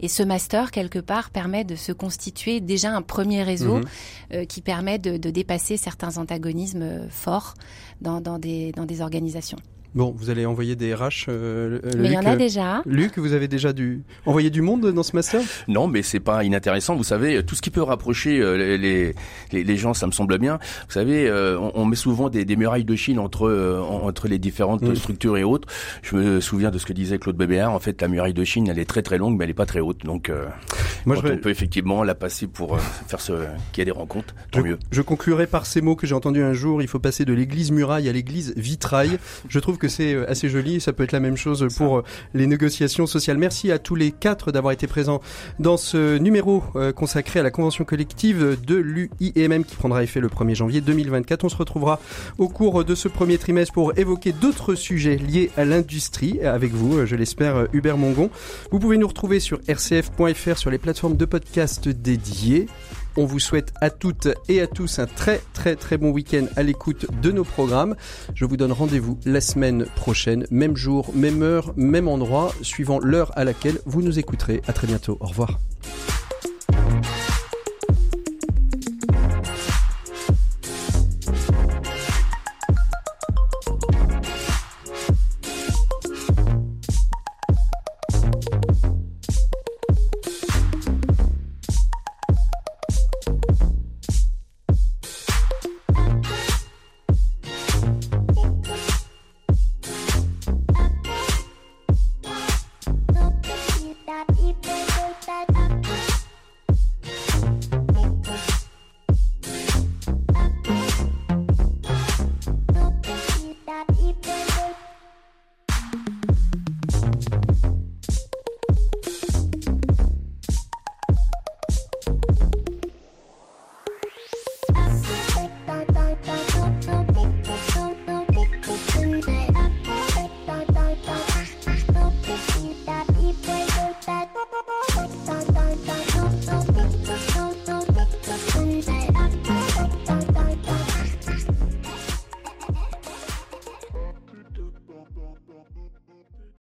[SPEAKER 8] Et ce master, quelque part, permet de se constituer déjà un premier réseau
[SPEAKER 1] Mhm.
[SPEAKER 8] Euh, qui permet de, dépasser certains antagonismes euh, forts dans, dans, des, dans des organisations.
[SPEAKER 1] Bon, vous allez envoyer des RH. euh, euh,
[SPEAKER 8] Mais il y
[SPEAKER 1] Luc,
[SPEAKER 8] en a
[SPEAKER 1] euh,
[SPEAKER 8] déjà.
[SPEAKER 1] Luc, vous avez déjà dû envoyer du monde dans ce master?
[SPEAKER 6] Non, mais c'est pas inintéressant. Vous savez, tout ce qui peut rapprocher euh, les, les, les- gens, ça me semble bien. Vous savez, euh, on, on met souvent des, des murailles de Chine entre euh, en- entre les différentes structures et autres. Je me souviens de ce que disait Claude Bébéard. En fait, la muraille de Chine, elle est très très longue, mais elle est pas très haute. Donc, euh,
[SPEAKER 1] Moi,
[SPEAKER 6] quand
[SPEAKER 1] je,
[SPEAKER 6] on peut effectivement la passer pour faire ce qu'il y a des rencontres, tant
[SPEAKER 1] je,
[SPEAKER 6] mieux.
[SPEAKER 1] je conclurai par ces mots que j'ai entendus un jour. Il faut passer de l'église muraille à l'église vitrail. Je trouve que c'est euh, assez joli. Ça peut être la même chose pour euh, les négociations sociales. Merci à tous les quatre d'avoir été présents dans ce numéro euh, consacré à la convention collective de l'UIMM qui prendra effet le 1er janvier 2024. On se retrouvera au cours de ce premier trimestre pour évoquer d'autres sujets liés à l'industrie avec vous, je l'espère, Hubert Mongon. Vous pouvez nous retrouver sur rcf.fr sur les plateformes de podcast dédiées. On vous souhaite à toutes et à tous un très très très bon week-end à l'écoute de nos programmes. Je vous donne rendez-vous la semaine prochaine, même jour, même heure, même endroit, suivant l'heure à laquelle vous nous écouterez. À très bientôt. Au revoir.